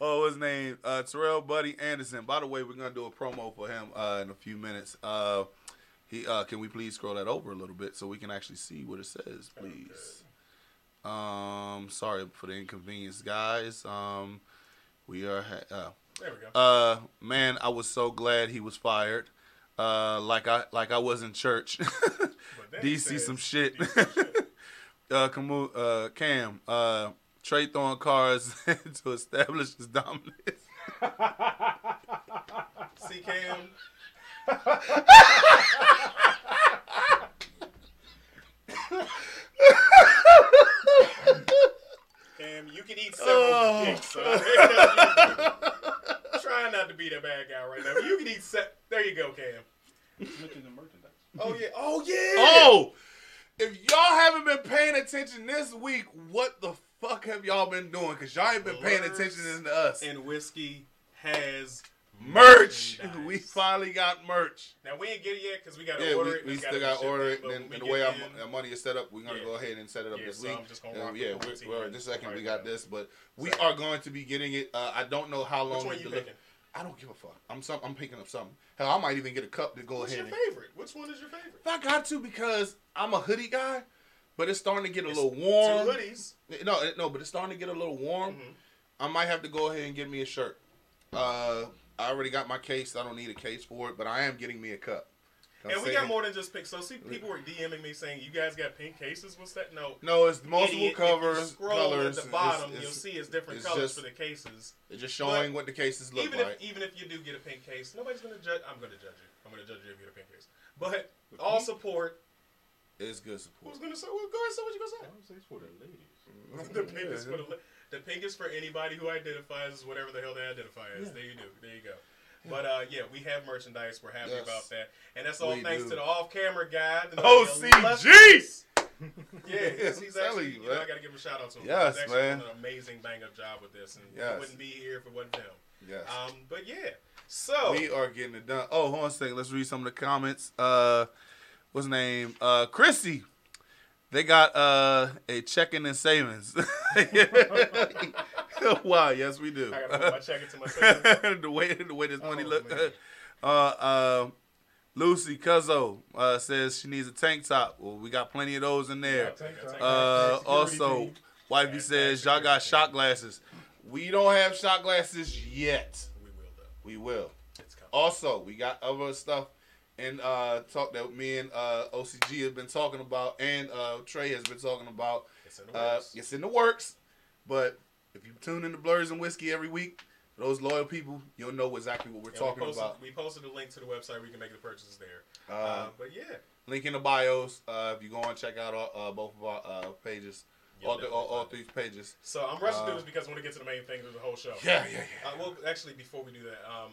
oh, his name? Uh, Terrell Buddy Anderson. By the way, we're going to do a promo for him uh, in a few minutes. Uh, he, uh, Can we please scroll that over a little bit so we can actually see what it says, please? Um, sorry for the inconvenience, guys. Um, we are. Ha- uh, There we go. uh, man, I was so glad he was fired. Uh, like I like I was in church. But then he DC says- some shit. DC some shit. Uh, Camu, uh, Cam, uh, Trey throwing cars to establish his dominance. See, Cam. Cam, you can eat several Oh. dicks. all right? Trying not to be the bad guy right now. But you can eat se- There you go, Cam. mention the merchandise. Oh yeah. Oh yeah. Oh, if y'all haven't been paying attention this week, what the fuck have y'all been doing? Cause y'all ain't been paying attention to us. And whiskey has merch. We finally got merch. Now we ain't get it yet because we gotta Yeah, order we, it. we It's still gotta got to order it, and, and the way our, in- our money is set up, we're gonna Yeah. go ahead and set it up Yeah, this so week. I'm just gonna And yeah, we're, we're, this second we got now. this, but we Second. are going to be getting it. Uh, I don't know how long. Which one you deli- picking? I don't give a fuck. I'm some, I'm picking up something. Hell, I might even get a cup to go What's your ahead. and, favorite? Which one is your favorite? if I got to, because I'm a hoodie guy, but it's starting to get a It's little warm. Two hoodies. No, no, but it's starting to get a little warm. Mhm. I might have to go ahead and get me a shirt. Uh, I already got my case. I don't need a case for it, but I am getting me a cup. I'm And we saying- got more than just pink. So see, people were DMing me saying, "You guys got pink cases." What's that? No. No, it's multiple Idiot, if you covers, scroll colors. at the bottom, It's- you'll see it's different it's colors just- for the cases. It's just showing what the cases look even like. if even if you do get a pink case, nobody's gonna judge. I'm gonna judge you. I'm gonna judge you if you get a pink case. But all support. is good support. Who's gonna say? Well, go ahead. Say what you I gonna would say it's for the ladies. the pink is for the the pink is for anybody who identifies as whatever the hell they identify as. Yeah. There you do. There you go. But uh, yeah, we have merchandise. We're happy Yes. about that, and that's all We thanks do. to the off-camera guy. the OCG! illustrious- Yeah, he's, he's I'm actually. you, You, know. I got to give him a shout out to him. Yes, he's actually man. done an amazing bang-up job with this, and Yes. he wouldn't be here if it wasn't him. Yes. Um, but yeah, so we are getting it done. Oh, hold on a second. Let's read some of the comments. Uh, what's his name? Uh, Chrissy. They got uh a checking and savings. wow, yes we do. I got to put my checking to my savings. the way the way this money Oh, look. Uh, uh, Lucy Cuzzo uh, says she needs a tank top. Well, we got plenty of those in there. Uh, also, wifey says y'all got shot glasses. We don't have shot glasses yet. We will though. We will. It's. Also, we got other stuff and uh, talk that me and uh, OCG have been talking about, and uh, Trey has been talking about. It's in the Uh, works. it's in the works, but if you tune in to Blerds and Whiskey every week, those loyal people, you'll know exactly what we're And talking we posted, about. We posted a link to the website where you can make the purchases there. Uh, Uh, but yeah, link in the bios. Uh, if you go and check out all, uh, both of our uh, pages, all, th- all, all three pages. so I'm rushing through this because I want to get to the main thing of the whole show. Yeah, yeah, yeah. Uh, well, actually, before we do that, um,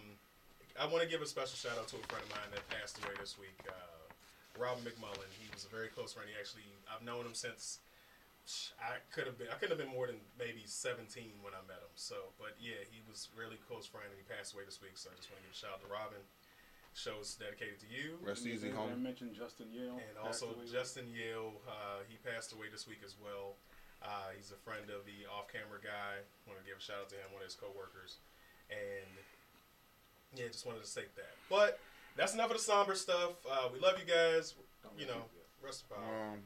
I want to give a special shout out to a friend of mine that passed away this week, uh, Robyn McMullen. He was a very close friend. He actually, I've known him since I could have been, I couldn't have been more than maybe 17 when I met him. So, but yeah, he was a really close friend, and he passed away this week. So I just want to give a shout out to Robyn. Show's dedicated to you. Rest easy, I home. mentioned Justin Yale. And also away. Justin Yale, uh, he passed away this week as well. Uh, he's a friend of the off-camera guy. Want to give a shout out to him, one of his coworkers, and yeah, just wanted to say that. But that's enough of the somber stuff. Uh, we love you guys. Don't You know, that. rest of power. Um,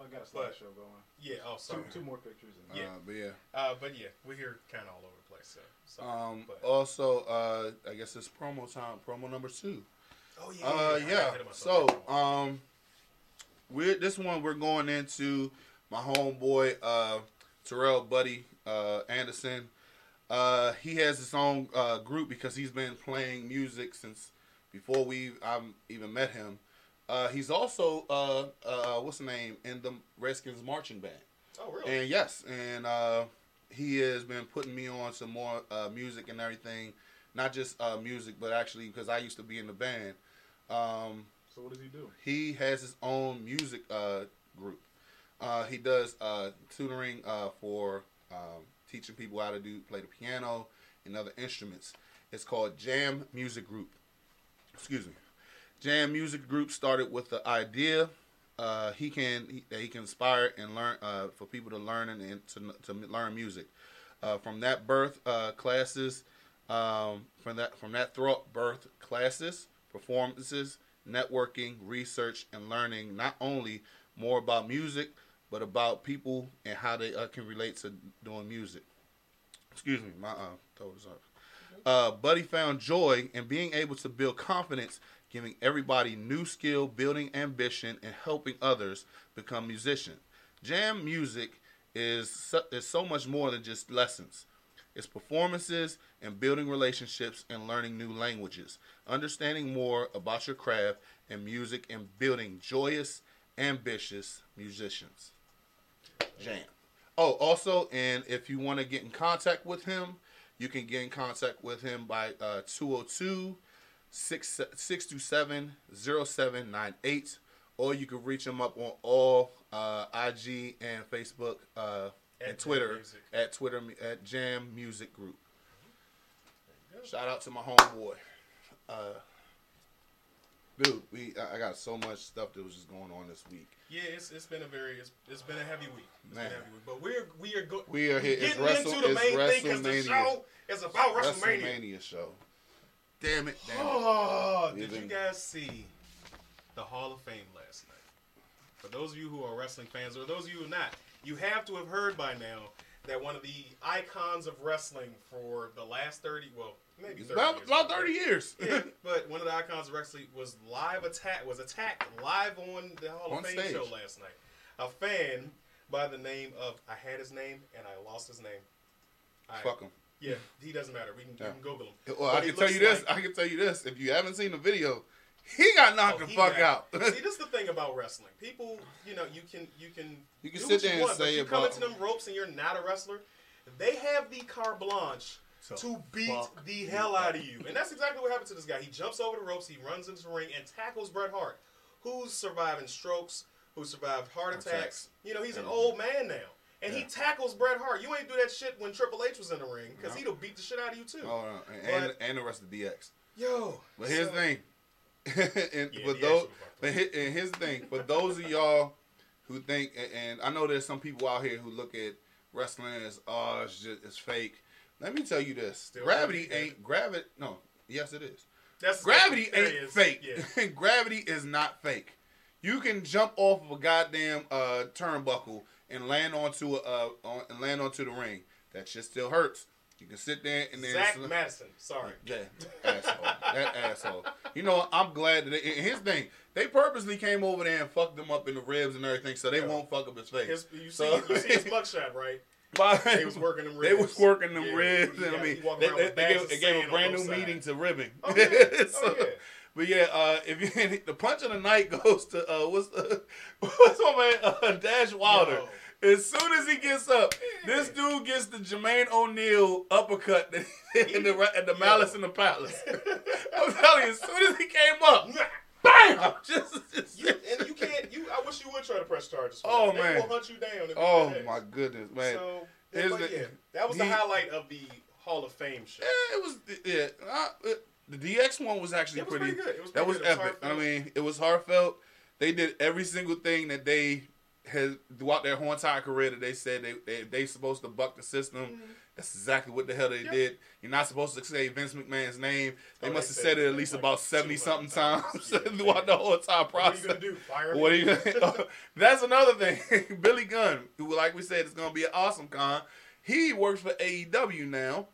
I got a slideshow going. Yeah. Oh, Two, sorry. two more pictures. And Yeah. uh, but yeah. Uh, but yeah, we're here kind of all over the place. So, sorry. Um, but, also, uh, I guess it's promo time. Promo number two. oh yeah. Uh, I yeah. ahead of myself. So, um, we're this one we're going into my homeboy uh, Terrell Buddy uh, Anderson. Uh, he has his own uh, group because he's been playing music since before we I've even met him. Uh, he's also uh, uh, what's the name in the Redskins marching band. oh really? And yes, and uh, he has been putting me on some more uh, music and everything, not just uh, music, but actually because I used to be in the band. Um, so what does he do? he has his own music uh, group. Uh, he does uh, tutoring uh, for um, teaching people how to do play the piano and other instruments. It's called Jam Music Group. Excuse me. Jam Music Group started with the idea uh, he can he, that he can inspire and learn uh, for people to learn and, and to, to learn music. Uh, from that birth uh, classes, um, from that from that throat birth classes, performances, networking, research, and learning not only more about music, but about people and how they uh, can relate to doing music. Excuse me, my uh, throat is up. Uh, Buddy found joy in being able to build confidence, giving everybody new skill, building ambition, and helping others become musicians. Jam music is so, is so much more than just lessons. It's performances and building relationships and learning new languages, understanding more about your craft and music, and building joyous, ambitious musicians. Jam. Oh, also, and if you want to get in contact with him, you can get in contact with him by uh, 202 627 0798, or you can reach him up on all uh, IG and Facebook uh, and Twitter Music. at Twitter at Jam Music Group. There you go. Shout out to my homeboy. Uh, dude, we I got so much stuff that was just going on this week. Yeah, it's, it's been a very it's, it's been a heavy week. It's Man. been a heavy week. But we're we are go- We are here. It's getting Wrestle- into the main thing because the show is about WrestleMania. WrestleMania show. Damn it! Damn it. Oh, You did you guys see the Hall of Fame last night? For those of you who are wrestling fans, or those of you who are not, you have to have heard by now that one of the icons of wrestling for the last thirty, well, maybe 30 about years about thirty years. yeah, but one of the icons of wrestling was live attack was attacked live on the Hall On of Fame stage. show last night. A fan by the name of I had his name and I lost his name. I, Fuck him. Yeah, he doesn't matter. We can, Yeah. we can Google him. Well, But I can tell you this. like- I can tell you this. If you haven't seen the video, he got oh, knocked Oh, the fuck got- out. See, this is the thing about wrestling. People, you know, you can you can You can sit what there you and want, but say you come into them ropes and you're not a wrestler. They have the carte blanche So to beat fuck the hell out of you, and that's exactly what happened to this guy. He jumps over the ropes, he runs into the ring, and tackles Bret Hart, who's surviving strokes, who survived heart Attacks. attacks. You know, he's an mm-hmm. old man now. And he tackles Bret Hart. You ain't do that shit when Triple H was in the ring, because No. he'd have beat the shit out of you too. Oh, no. and, and, But- and the rest of DX. Yo. But here's so- the thing. and Yeah, for those, but up. hi- and here's the thing. For those of y'all who think, and- and I know there's some people out here who look at wrestling as, oh, it's just it's fake. Let me tell you this: Still gravity ain't gravity. No, yes, it is. That's Gravity ain't is. fake. Yeah. Gravity is not fake. You can jump off of a goddamn uh, turnbuckle and land onto a uh, on, and land onto the ring. That shit still hurts. You can sit there and then Zach Madison. Sorry. yeah, asshole. that asshole. You know, I'm glad that they, his thing. They purposely came over there and fucked him up in the ribs and everything, so they Yeah. won't fuck up his face. His, you see, So- you see his mugshot, right? They was working them They was ribs. working them Yeah, ribs, and I mean, they, they, they gave, they gave a brand new meeting to ribbing. Oh, yeah. So- oh, yeah. But yeah, uh, if you the punch of the night goes to uh, what's the, what's my man uh, Dash Wilder. As soon as he gets up, this dude gets the Jermaine O'Neal uppercut that he did in the at the Malice in the Palace. I'm telling you, as soon as he came up, bam! Just, just You, and you can't. You, I wish you would try to press charges. For Oh, that. They man. will hunt you down. if oh do my goodness, man! So, Here's but the- yeah, that was the he- highlight of the Hall of Fame show. Yeah, it was yeah. Uh, it- the DX one was actually It was pretty. pretty good. It was that pretty was good. It was epic. I mean, it was heartfelt. They did every single thing that they had throughout their whole entire career that they said they they they supposed to buck the system. That's exactly what the hell they Mm-hmm. Yep. did. You're not supposed to say Vince McMahon's name. They Oh, must they have said said it it at least like about seventy something times times. Yeah, throughout the whole entire process. What are you gonna do? Fire What are you gonna, That's another thing. Billy Gunn, who like we said is gonna be an awesome con. He works for AEW now,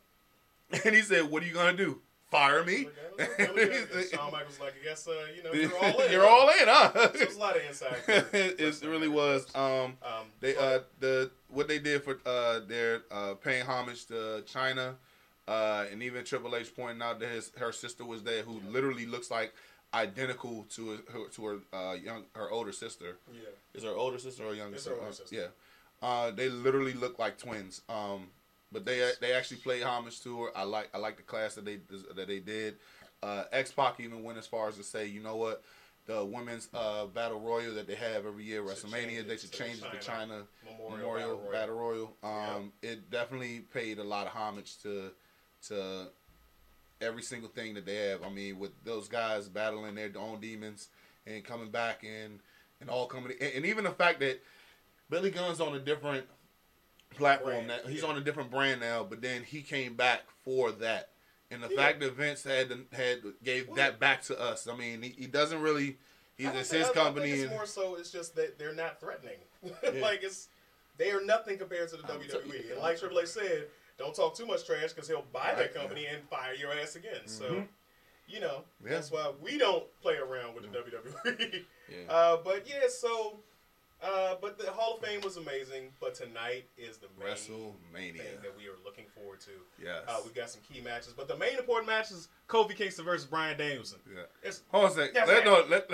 and he said, "What are you gonna do? Fire me?" Shawn Michaels like, I guess uh, you know you're all in. You're all in, huh? There's a lot of inside. it really was. Um, Um, they uh the what they did for uh their uh paying homage to Chyna, uh and even Triple H pointing out that his her sister was there who literally looks like identical to her, to her uh young her older sister. yeah. Is her older sister or younger It's sister? older Uh, sister. Yeah. Uh, they literally look like twins. Um, but they they actually played homage to her. I like I like the class that they that they did. Uh, X Pac even went as far as to say, you know what, the women's uh, battle royal that they have every year, WrestleMania, they should change it to Chyna Memorial, Memorial Battle Battle Royal. Royal. Um, it definitely paid a lot of homage to to every single thing that they have. I mean, with those guys battling their own demons and coming back and and all coming and, and even the fact that Billy Gunn's on a different platform Brand, now. He's yeah. on a different brand now, but then he came back for that. And the Yeah. fact that Vince had had gave Well- that back to us. I mean, he, he doesn't really. He's it's his I- I think company. it's and, more so it's just that they're not threatening. like it's they are nothing compared to the I'm WWE. and like Triple H said, don't talk too much trash because he'll buy that company and fire your ass again. So. Mhm. You know, Yeah. that's why we don't play around with the WWE. yeah. Uh, but yeah, so, uh, but the Hall of Fame was amazing. But tonight is the main WrestleMania. thing that we are looking forward to. Yes. Uh, we got some key matches, but the main important match is Kofi Kingston versus Bryan Danielson. yeah. It's Hold on a second. Yeah, let, no, let,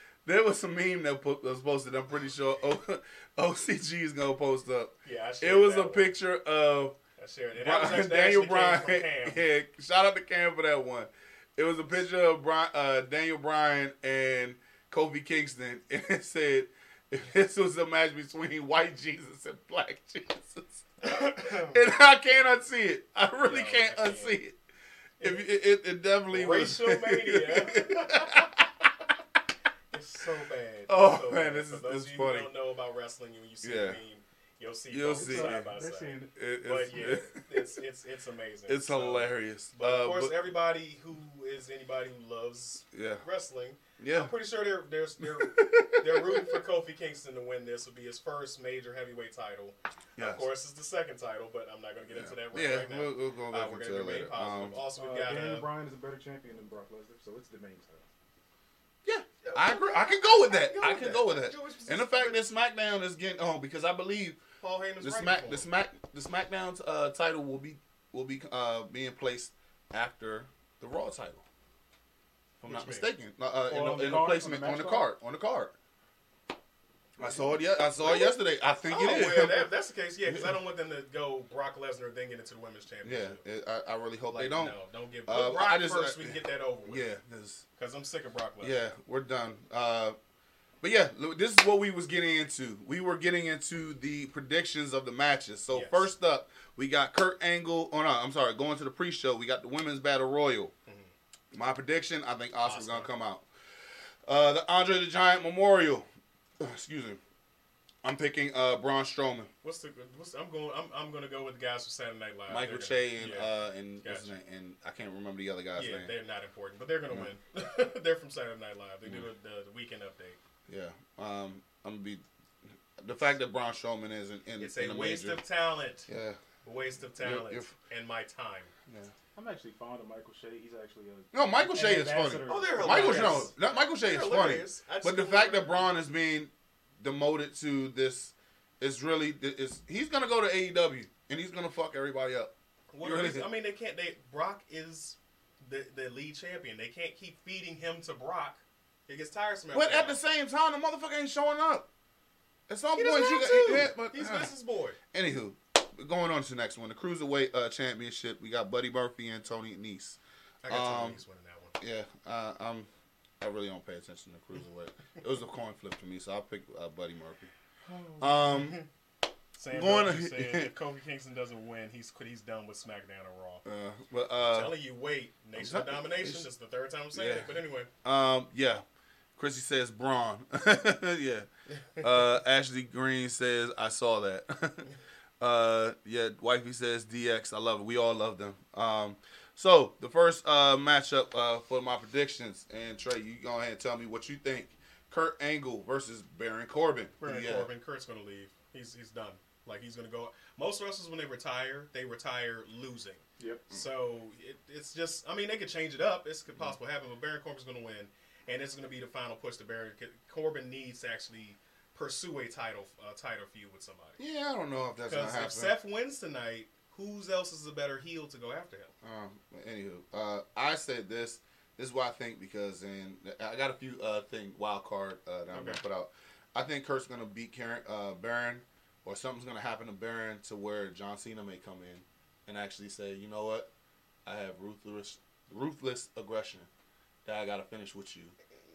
there was some meme that put, was posted. I'm pretty sure o, OCG is gonna post up. yeah, I sure It was a one. picture of I shared it. Brian, actually- Daniel Bryan. came from Cam. Yeah, shout out to Cam for that one. It was a picture of Brian, uh, Daniel Bryan and Kofi Kingston, and it said, "If this was a match between white Jesus and black Jesus," and I can't unsee it. I really No, can't I can't. unsee it. If it, it, it definitely was. Racial mania. It's so bad. Oh, so man, bad. this For is- those this of you funny. don't know about wrestling, when you see Yeah. the meme, you'll see You'll both see side by side. seeing it. It- But yeah, it's it's it's amazing. it's So- hilarious. But of Uh, course, but- everybody who is anybody who loves yeah, wrestling, yeah. I'm pretty sure they're they're they're, they're rooting for Kofi Kingston to win. This would be his first major heavyweight title. Yes. Of course, it's the second title, but I'm not going to get into that right, yeah, right now. we'll, we'll go Uh, back we're into going it to remain later. positive. Um, also, Uh, we've got Daniel uh, Bryan is a better champion than Brock Lesnar, so it's the main title. yeah, I agree. I can go with that. I can go with I that. go with- And the fact that SmackDown is getting on because I believe Paul Heyman's the Smack for the. Smack the SmackDown uh, title will be will be uh, being placed after the Raw title. If I'm What not mistaken, uh, uh, in, the, in the card? placement On the on the card on the card. I saw it. Yeah, I saw it yesterday. I think Oh, it is. well, that, if that's the case, yeah, because I don't want them to go Brock Lesnar then get into the women's yeah, championship. it, I, I really hope Like, they don't. No, don't give Uh, Brock I just- first. uh, we can get that over with. Yeah, 'cause- because I'm sick of Brock Lesnar. Yeah, we're done. Uh, but yeah, this is what we was getting into. We were getting into the predictions of the matches. So Yes. first up, we got Kurt Angle. Oh no, I'm sorry. Going to the pre-show, we got the women's battle royal. My prediction: I think Oscar's Mm-hmm. Gonna come out. Uh, the Andre the Giant Memorial. Excuse me. I'm picking uh, Braun Strowman, What's the? What's, I'm going. I'm, I'm going to go with the guys from Saturday Night Live. Michael Che, and yeah, uh, and what's his Gotcha. name? and I can't remember the other guy's yeah, name. they're not important, but they're going to win. they're from Saturday Night Live. They do Mm. the, the weekend update. Yeah, um, I'm gonna be the fact that Braun Strowman is in, in, It's in a the waste major. of talent. yeah, A waste of You're- talent you're- and my time. yeah. I'm actually fond of Michael Che. He's actually a No, Michael an Che is funny. Oh, they're Michael hilarious. no, not Michael Che They're is funny, hilarious. I just but the don't fact that Braun is being demoted to this is really it's he's gonna go to AEW and he's gonna fuck everybody up. What really is- I mean, they can't. They Brock is the the lead champion. They can't keep feeding him to Brock. It gets tiresome. But at the same time, the motherfucker ain't showing up. At some he point, you got to. yeah, but He's uh, boy. anywho, going on to the next one, the cruiserweight uh, championship. We got Buddy Murphy and Tony Nese. I got Um, Tony Nese winning that one. Yeah, uh, I'm. I really don't pay attention to cruiserweight. it was a coin flip for me, so I'll pick uh, Buddy Murphy. Um, Sam going to- said if Kofi Kingston doesn't win, he's he's done with SmackDown or Raw. uh, but I'm uh, telling you, wait, Nation of Domination. This is the third time I'm saying Yeah. it, but anyway, Um, yeah. Chrissy says Braun. yeah. Uh, Ashley Green says I saw that. uh, yeah. Wifey says DX. I love it. We all love them. Um, so the first uh matchup uh for my predictions, and Trey, you go ahead and tell me what you think. Kurt Angle versus Baron Corbin. Baron Yeah. Corbin, Kurt's gonna leave. He's he's done. Like he's gonna go. Most wrestlers when they retire, they retire losing. Yep. So it, it's just, I mean, they could change it up. It's could possibly happen, but Baron Corbin's going to win, and it's going to be the final push to Baron. Corbin needs to actually pursue a title, uh, title feud with somebody. Yeah, I don't know if that's gonna Because happen. if Seth wins tonight, who's else is a better heel to go after him? Um, anywho, uh, I said this. This is why I think because, and I got a few uh thing wild card uh, that I'm gonna put out. I think Kurt's gonna beat Karen, uh, Baron, or something's gonna happen to Baron to where John Cena may come in and actually say, you know what, I have ruthless, ruthless aggression that I gotta finish with you,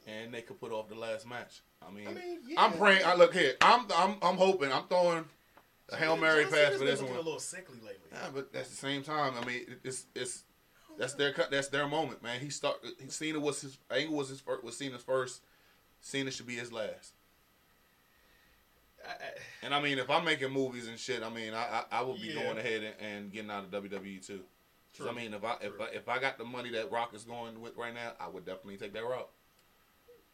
and they could put off the last match. I mean, I mean, I'm praying. I look here. I'm, I'm, I'm hoping. I'm throwing a hail mary John pass for this one. a little sickly lately. Yeah, but at the same time, I mean, it's it's that's their cut. That's their moment, man. He start. Cena was his Angle was his first. Was Cena's first. Cena should be his last. I, I, And I mean, if I'm making movies and shit, I mean, I I, I would be Yeah. going ahead and, and getting out of WWE too. 'Cause, I mean, if I if I, if I got the money that Rock is going with right now, I would definitely take that route.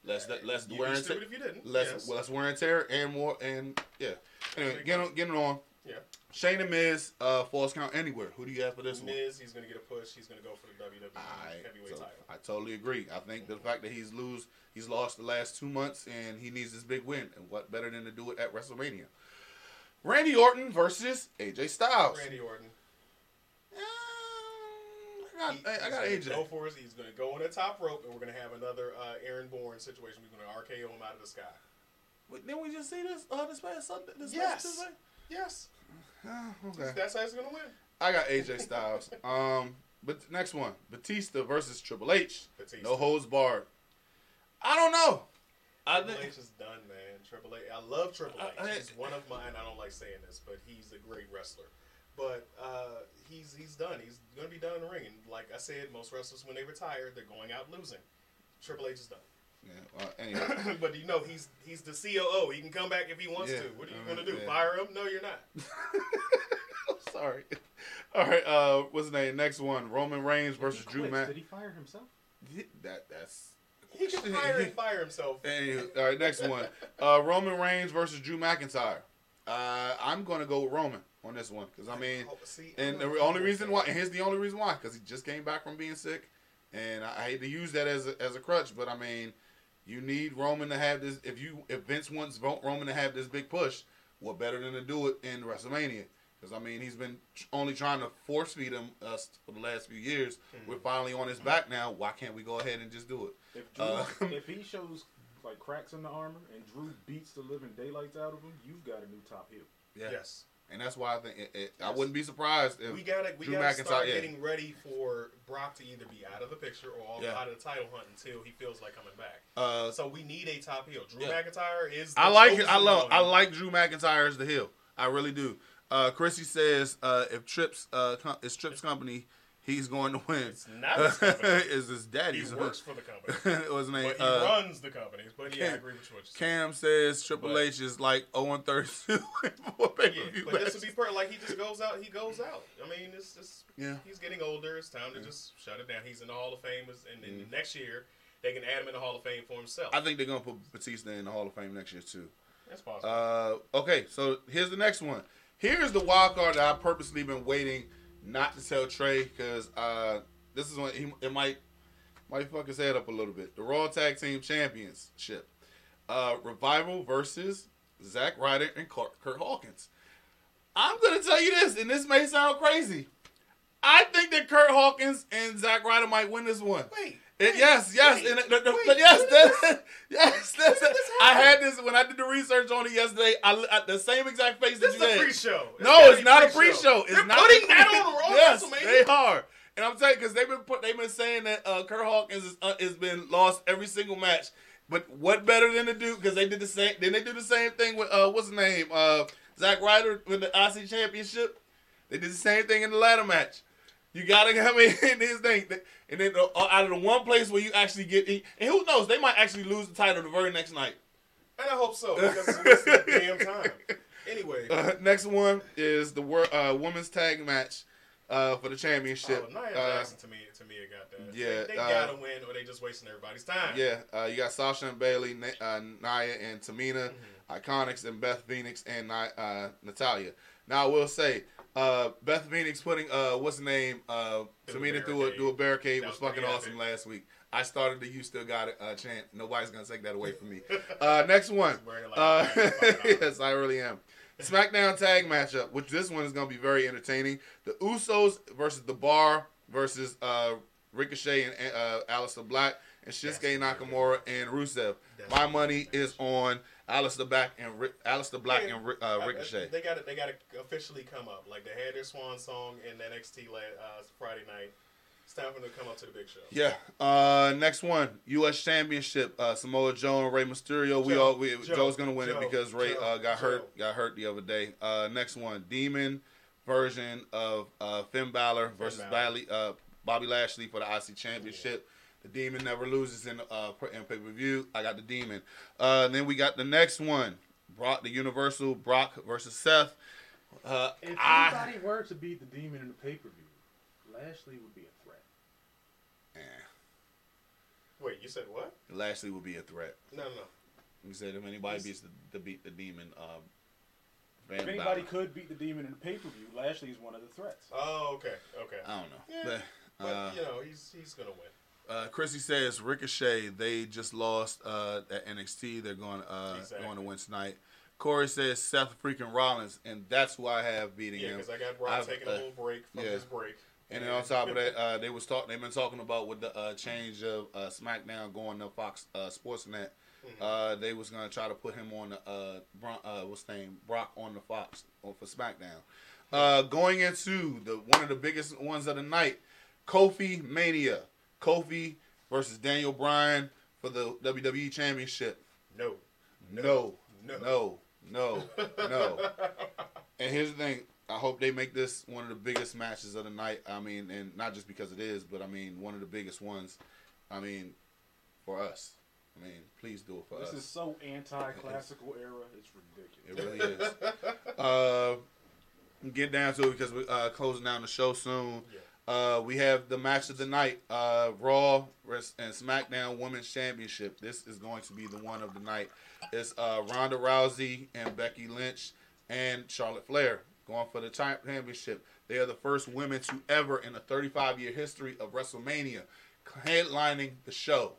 Less that less you'd wear and tear, if you didn't. less yes. less wear and tear, and more and yeah. Anyway, sense. on, getting on. Yeah. Shane and Miz, uh, falls count anywhere. Who do you have for this one? Miz, he's going to get a push. He's going to go for the WWE I, heavyweight so- title. I totally agree. I think the fact that he's lose, he's lost the last two months, and he needs this big win. And what better than to do it at WrestleMania? Randy Orton versus AJ Styles. Randy Orton. I got, I got AJ. Go for it. He's going to go on the top rope, and we're going to have another uh, Evan Bourne situation. We're going to RKO him out of the sky. Wait, didn't we just see this? Uh, this past Sunday. This Yes. past Tuesday? Yes. Okay. That's how he's going to win. I got AJ Styles. um, but next one, Batista versus Triple H. Batista. No holds barred. I don't know. I Triple think H is done, man. Triple H. I love Triple H. I- I- he's one of mine. I don't like saying this, but he's a great wrestler. But uh, he's he's done. He's going to be done in the ring. And like I said, most wrestlers when they retire, they're going out losing. Triple H is done. yeah, well, anyway. but you know he's he's the COO. He can come back if he wants Yeah. to. What are you Uh, going to do? yeah. Fire him? No, you're not. I'm sorry. All right, uh, what's the name? Next one, Roman Reigns He versus Drew quits. Mac. Did he fire himself? That that's. He can hire and fire himself. Anywho, all right, next one, uh, Roman Reigns versus Drew McIntyre. Uh, I'm gonna go with Roman on this one because I mean, see, I'm and the only reason why, and here's the only reason why, because he just came back from being sick, and I, I hate to use that as a, as a crutch, but I mean, you need Roman to have this. If you if Vince wants Roman to have this big push, what better than to do it in WrestleMania? Because I mean, he's been only trying to force feed him us for the last few years. Mm-hmm. We're finally on his back now. Why can't we go ahead and just do it? If Drew, Uh, if he shows like cracks in the armor and Drew beats the living daylights out of him, you've got a new top heel. Yeah, Yes. And that's why I think it, it, I wouldn't be surprised if We gotta we Drew gotta McIntyre, start yeah. getting ready for Brock to either be out of the picture or Yeah. out of the title hunt until he feels like coming back. uh, So we need a top heel. Drew Yeah. McIntyre is. The I like it. I love. I like Drew McIntyre as the heel. I really do. Uh, Chrissy says uh, if Trips uh, com- it's Trips company, he's going to win. It's not his company. is his He daddy's? works for the company, what was his name? but he Uh, runs the company. But yeah, I agree with what you. Cam says Triple But- H is like 0 and 32 for pay per view but this would be perfect. Like he just goes out. He goes out. I mean, it's just Yeah. he's getting older. It's time to just shut it down. He's in the Hall of Fame, and then Mhm. next year they can add him in the Hall of Fame for himself. I think they're gonna put Batista in the Hall of Fame next year too. That's possible. Uh, okay, so here's the next one. Here's the wild card that I've purposely been waiting not to tell Trey because uh, this is when he it might might fuck his head up a little bit. The Raw Tag Team Championship, uh, Revival versus Zack Ryder and Kurt, Kurt Hawkins. I'm gonna tell you this, and this may sound crazy. I think that Kurt Hawkins and Zack Ryder might win this one. Wait. It, yes, yes, wait, and the, the, wait, yes, did yes. That's, I had this when I did the research on it yesterday. I, I the same exact face This that is you a had. pre-show. No, gotta it's be not a pre-show. It's They're not putting a that on Raw Yes, WrestleMania. they are. And I'm telling you, because they've been put, they've been saying that uh, Kurt Hawkins is, uh, has been lost every single match. But what better than to do? Because they did the same. Then they did the same thing with uh, what's his name? Uh, Zack Ryder with the IC Championship. They did the same thing in the ladder match. You gotta come in this thing, and then uh, out of the one place where you actually get, and who knows, they might actually lose the title the very next night. And I hope so because it's the damn time. Anyway, Uh, next one is the wor- uh, women's tag match uh, for the championship. oh, Nia Uh, Jackson to me, to me, it got that. yeah, they, they uh, gotta win, or they just wasting everybody's time. yeah, uh, you got Sasha and Bayley, Na- uh, Nia and Tamina, Mm-hmm. Iconics and Beth Phoenix and uh, Natalya. Now I will say, uh, Beth Phoenix putting uh, what's the name uh, a Tamina through a barricade. through a barricade was, was fucking pretty awesome epic. last week. I started the "You Still Got It" uh, chant. Nobody's gonna take that away from me. Uh, next one. He's wearing it like Uh, a bag of fucking yes, I really am. SmackDown tag matchup, which this one is going to be very entertaining. The Usos versus The Bar versus uh, Ricochet and uh, Aleister Black and Shinsuke Nakamura and Rusev. My money is on Aleister Black and Ri- Aleister Black Yeah. and Ri- uh, I- I- Ricochet. They got it. They got to officially come up. Like they had their swan song in NXT la- uh, Friday night. It's time for them to come up to the big show. Yeah. Uh, next one, U.S. Championship. Uh, Samoa Joe and Rey Mysterio. We all we, Joe, Joe's gonna win Joe, it because Rey Joe, uh, got Joe. hurt. Got hurt the other day. Uh, next one, Demon version of uh, Finn Balor versus Balor. Bally, uh, Bobby Lashley for the IC Championship. The Demon never loses in uh, in pay per view. I got the Demon. Uh, then we got the next one, Brock the Universal Brock versus Seth. Uh, If I, anybody were to beat the demon in the pay per view, Lashley would be a threat. Eh, Wait, you said what? Lashley would be a threat. No, no. You said if anybody beats the, the beat the Demon, um, Van If anybody Balor. could beat the demon in the pay per view, Lashley is one of the threats. Oh, okay, okay. I don't know. Yeah, But, But uh, you know, he's he's gonna win. Uh, Chrissy says Ricochet. They just lost uh, at NXT. They're going uh, Exactly. going to win tonight. Corey says Seth freaking Rollins, and that's who I have beating Yeah, him. because I got Brock I've, taking uh, a little break from yeah. his break. And then on top of that, uh, they was talk. They've been talking about with the uh, change of uh, SmackDown going to Fox uh, Sportsnet. Mm-hmm. Uh, they was gonna try to put him on the uh, Bron- uh, what's name Brock on the Fox or for SmackDown. Uh, going into the one of the biggest ones of the night, Kofi Mania, Kofi versus Daniel Bryan for the WWE Championship. no, No, No. no, no, no. and here's the thing. I hope they make this one of the biggest matches of the night. I mean, and not just because it is, but I mean one of the biggest ones. I mean, for us. I mean, please do it for This us. This is so anti-classical era. It's ridiculous. It really is. uh, get down to it because we're uh, closing down the show soon. Uh, we have the match of the night, uh, Raw and SmackDown Women's Championship. This is going to be the one of the night. It's uh, Ronda Rousey and Becky Lynch and Charlotte Flair going for the championship. They are the first women to ever in the 35 year history of WrestleMania headlining the show.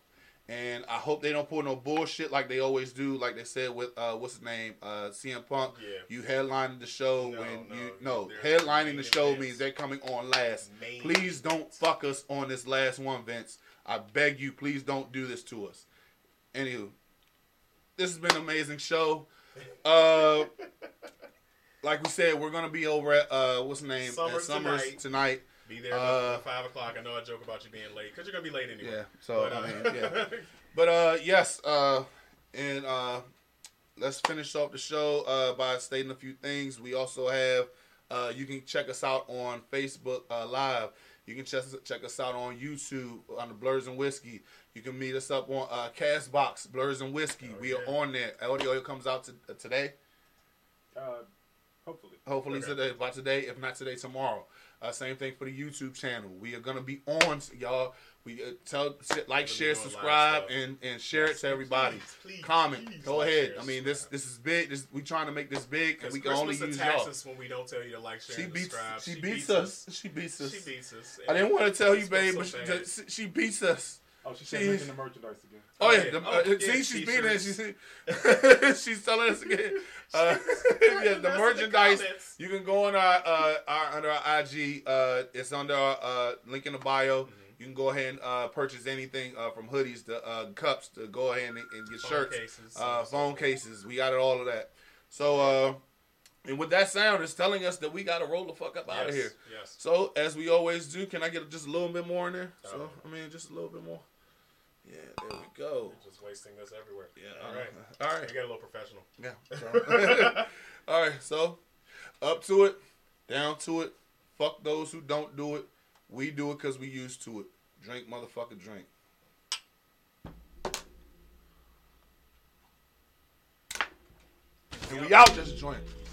And I hope they don't pull no bullshit like they always do, like they said with uh, what's his name, uh, CM Punk. Yeah. You headlining the show No, when no, you no headlining the show means they're coming on last. Main Please don't fuck us on this last one, Vince. I beg you, please don't do this to us. Anywho, this has been an amazing show. Uh, like we said, we're gonna be over at uh, what's the name? Summer at Summers tonight. Tonight. Be there Uh, at five o'clock. I know I joke about you being late because you're gonna be late anyway. Yeah. So But, uh, I mean, yeah. But uh, yes. Uh, and uh, let's finish off the show uh, by stating a few things. We also have. Uh, you can check us out on Facebook uh, Live. You can check, check us out on YouTube on the Blerds and Whiskey. You can meet us up on uh, Castbox Blerds and Whiskey. Oh, we are on there. Audio comes out to, uh, today. Uh, hopefully. Hopefully Okay. today, by today, if not today, tomorrow. Uh, same thing for the YouTube channel. We are gonna be on, y'all. We uh, tell, like, share, subscribe, and and share Yes, it to everybody. please, please, Comment, please go ahead. I mean, this this is big. This we trying to make this big, and we can only use y'all. us when we don't tell you to like, share, She and beats, subscribe. she beats us. She beats us. She beats us. I didn't want to tell you, babe, so but she, she beats us. Oh, she said She's- mention the merchandise again. Oh yeah, yeah. the, Oh, uh, yeah, see, she's being there. t-shirts. She's she's telling us again. Uh, yeah, the the merchandise. comments. You can go on our, uh, our under our IG. Uh, it's under our uh, link in the bio. Mm-hmm. You can go ahead and uh, purchase anything uh, from hoodies to uh, cups to go ahead and, and get Phone shirts, cases, uh, phone cases. We got it all of that. So, uh, and with that sound, it's telling us that we got to roll the fuck up out of here. Yes. So, as we always do, can I get just a little bit more in there? So, Oh. I mean, just a little bit more. Yeah, there we go. You're just wasting this everywhere. Yeah. All right. uh, All right. We got a little professional. Yeah. All right. So, up to it, down to it. Fuck those who don't do it. We do it because we used to it. Drink, motherfucker, drink. And we out this joint.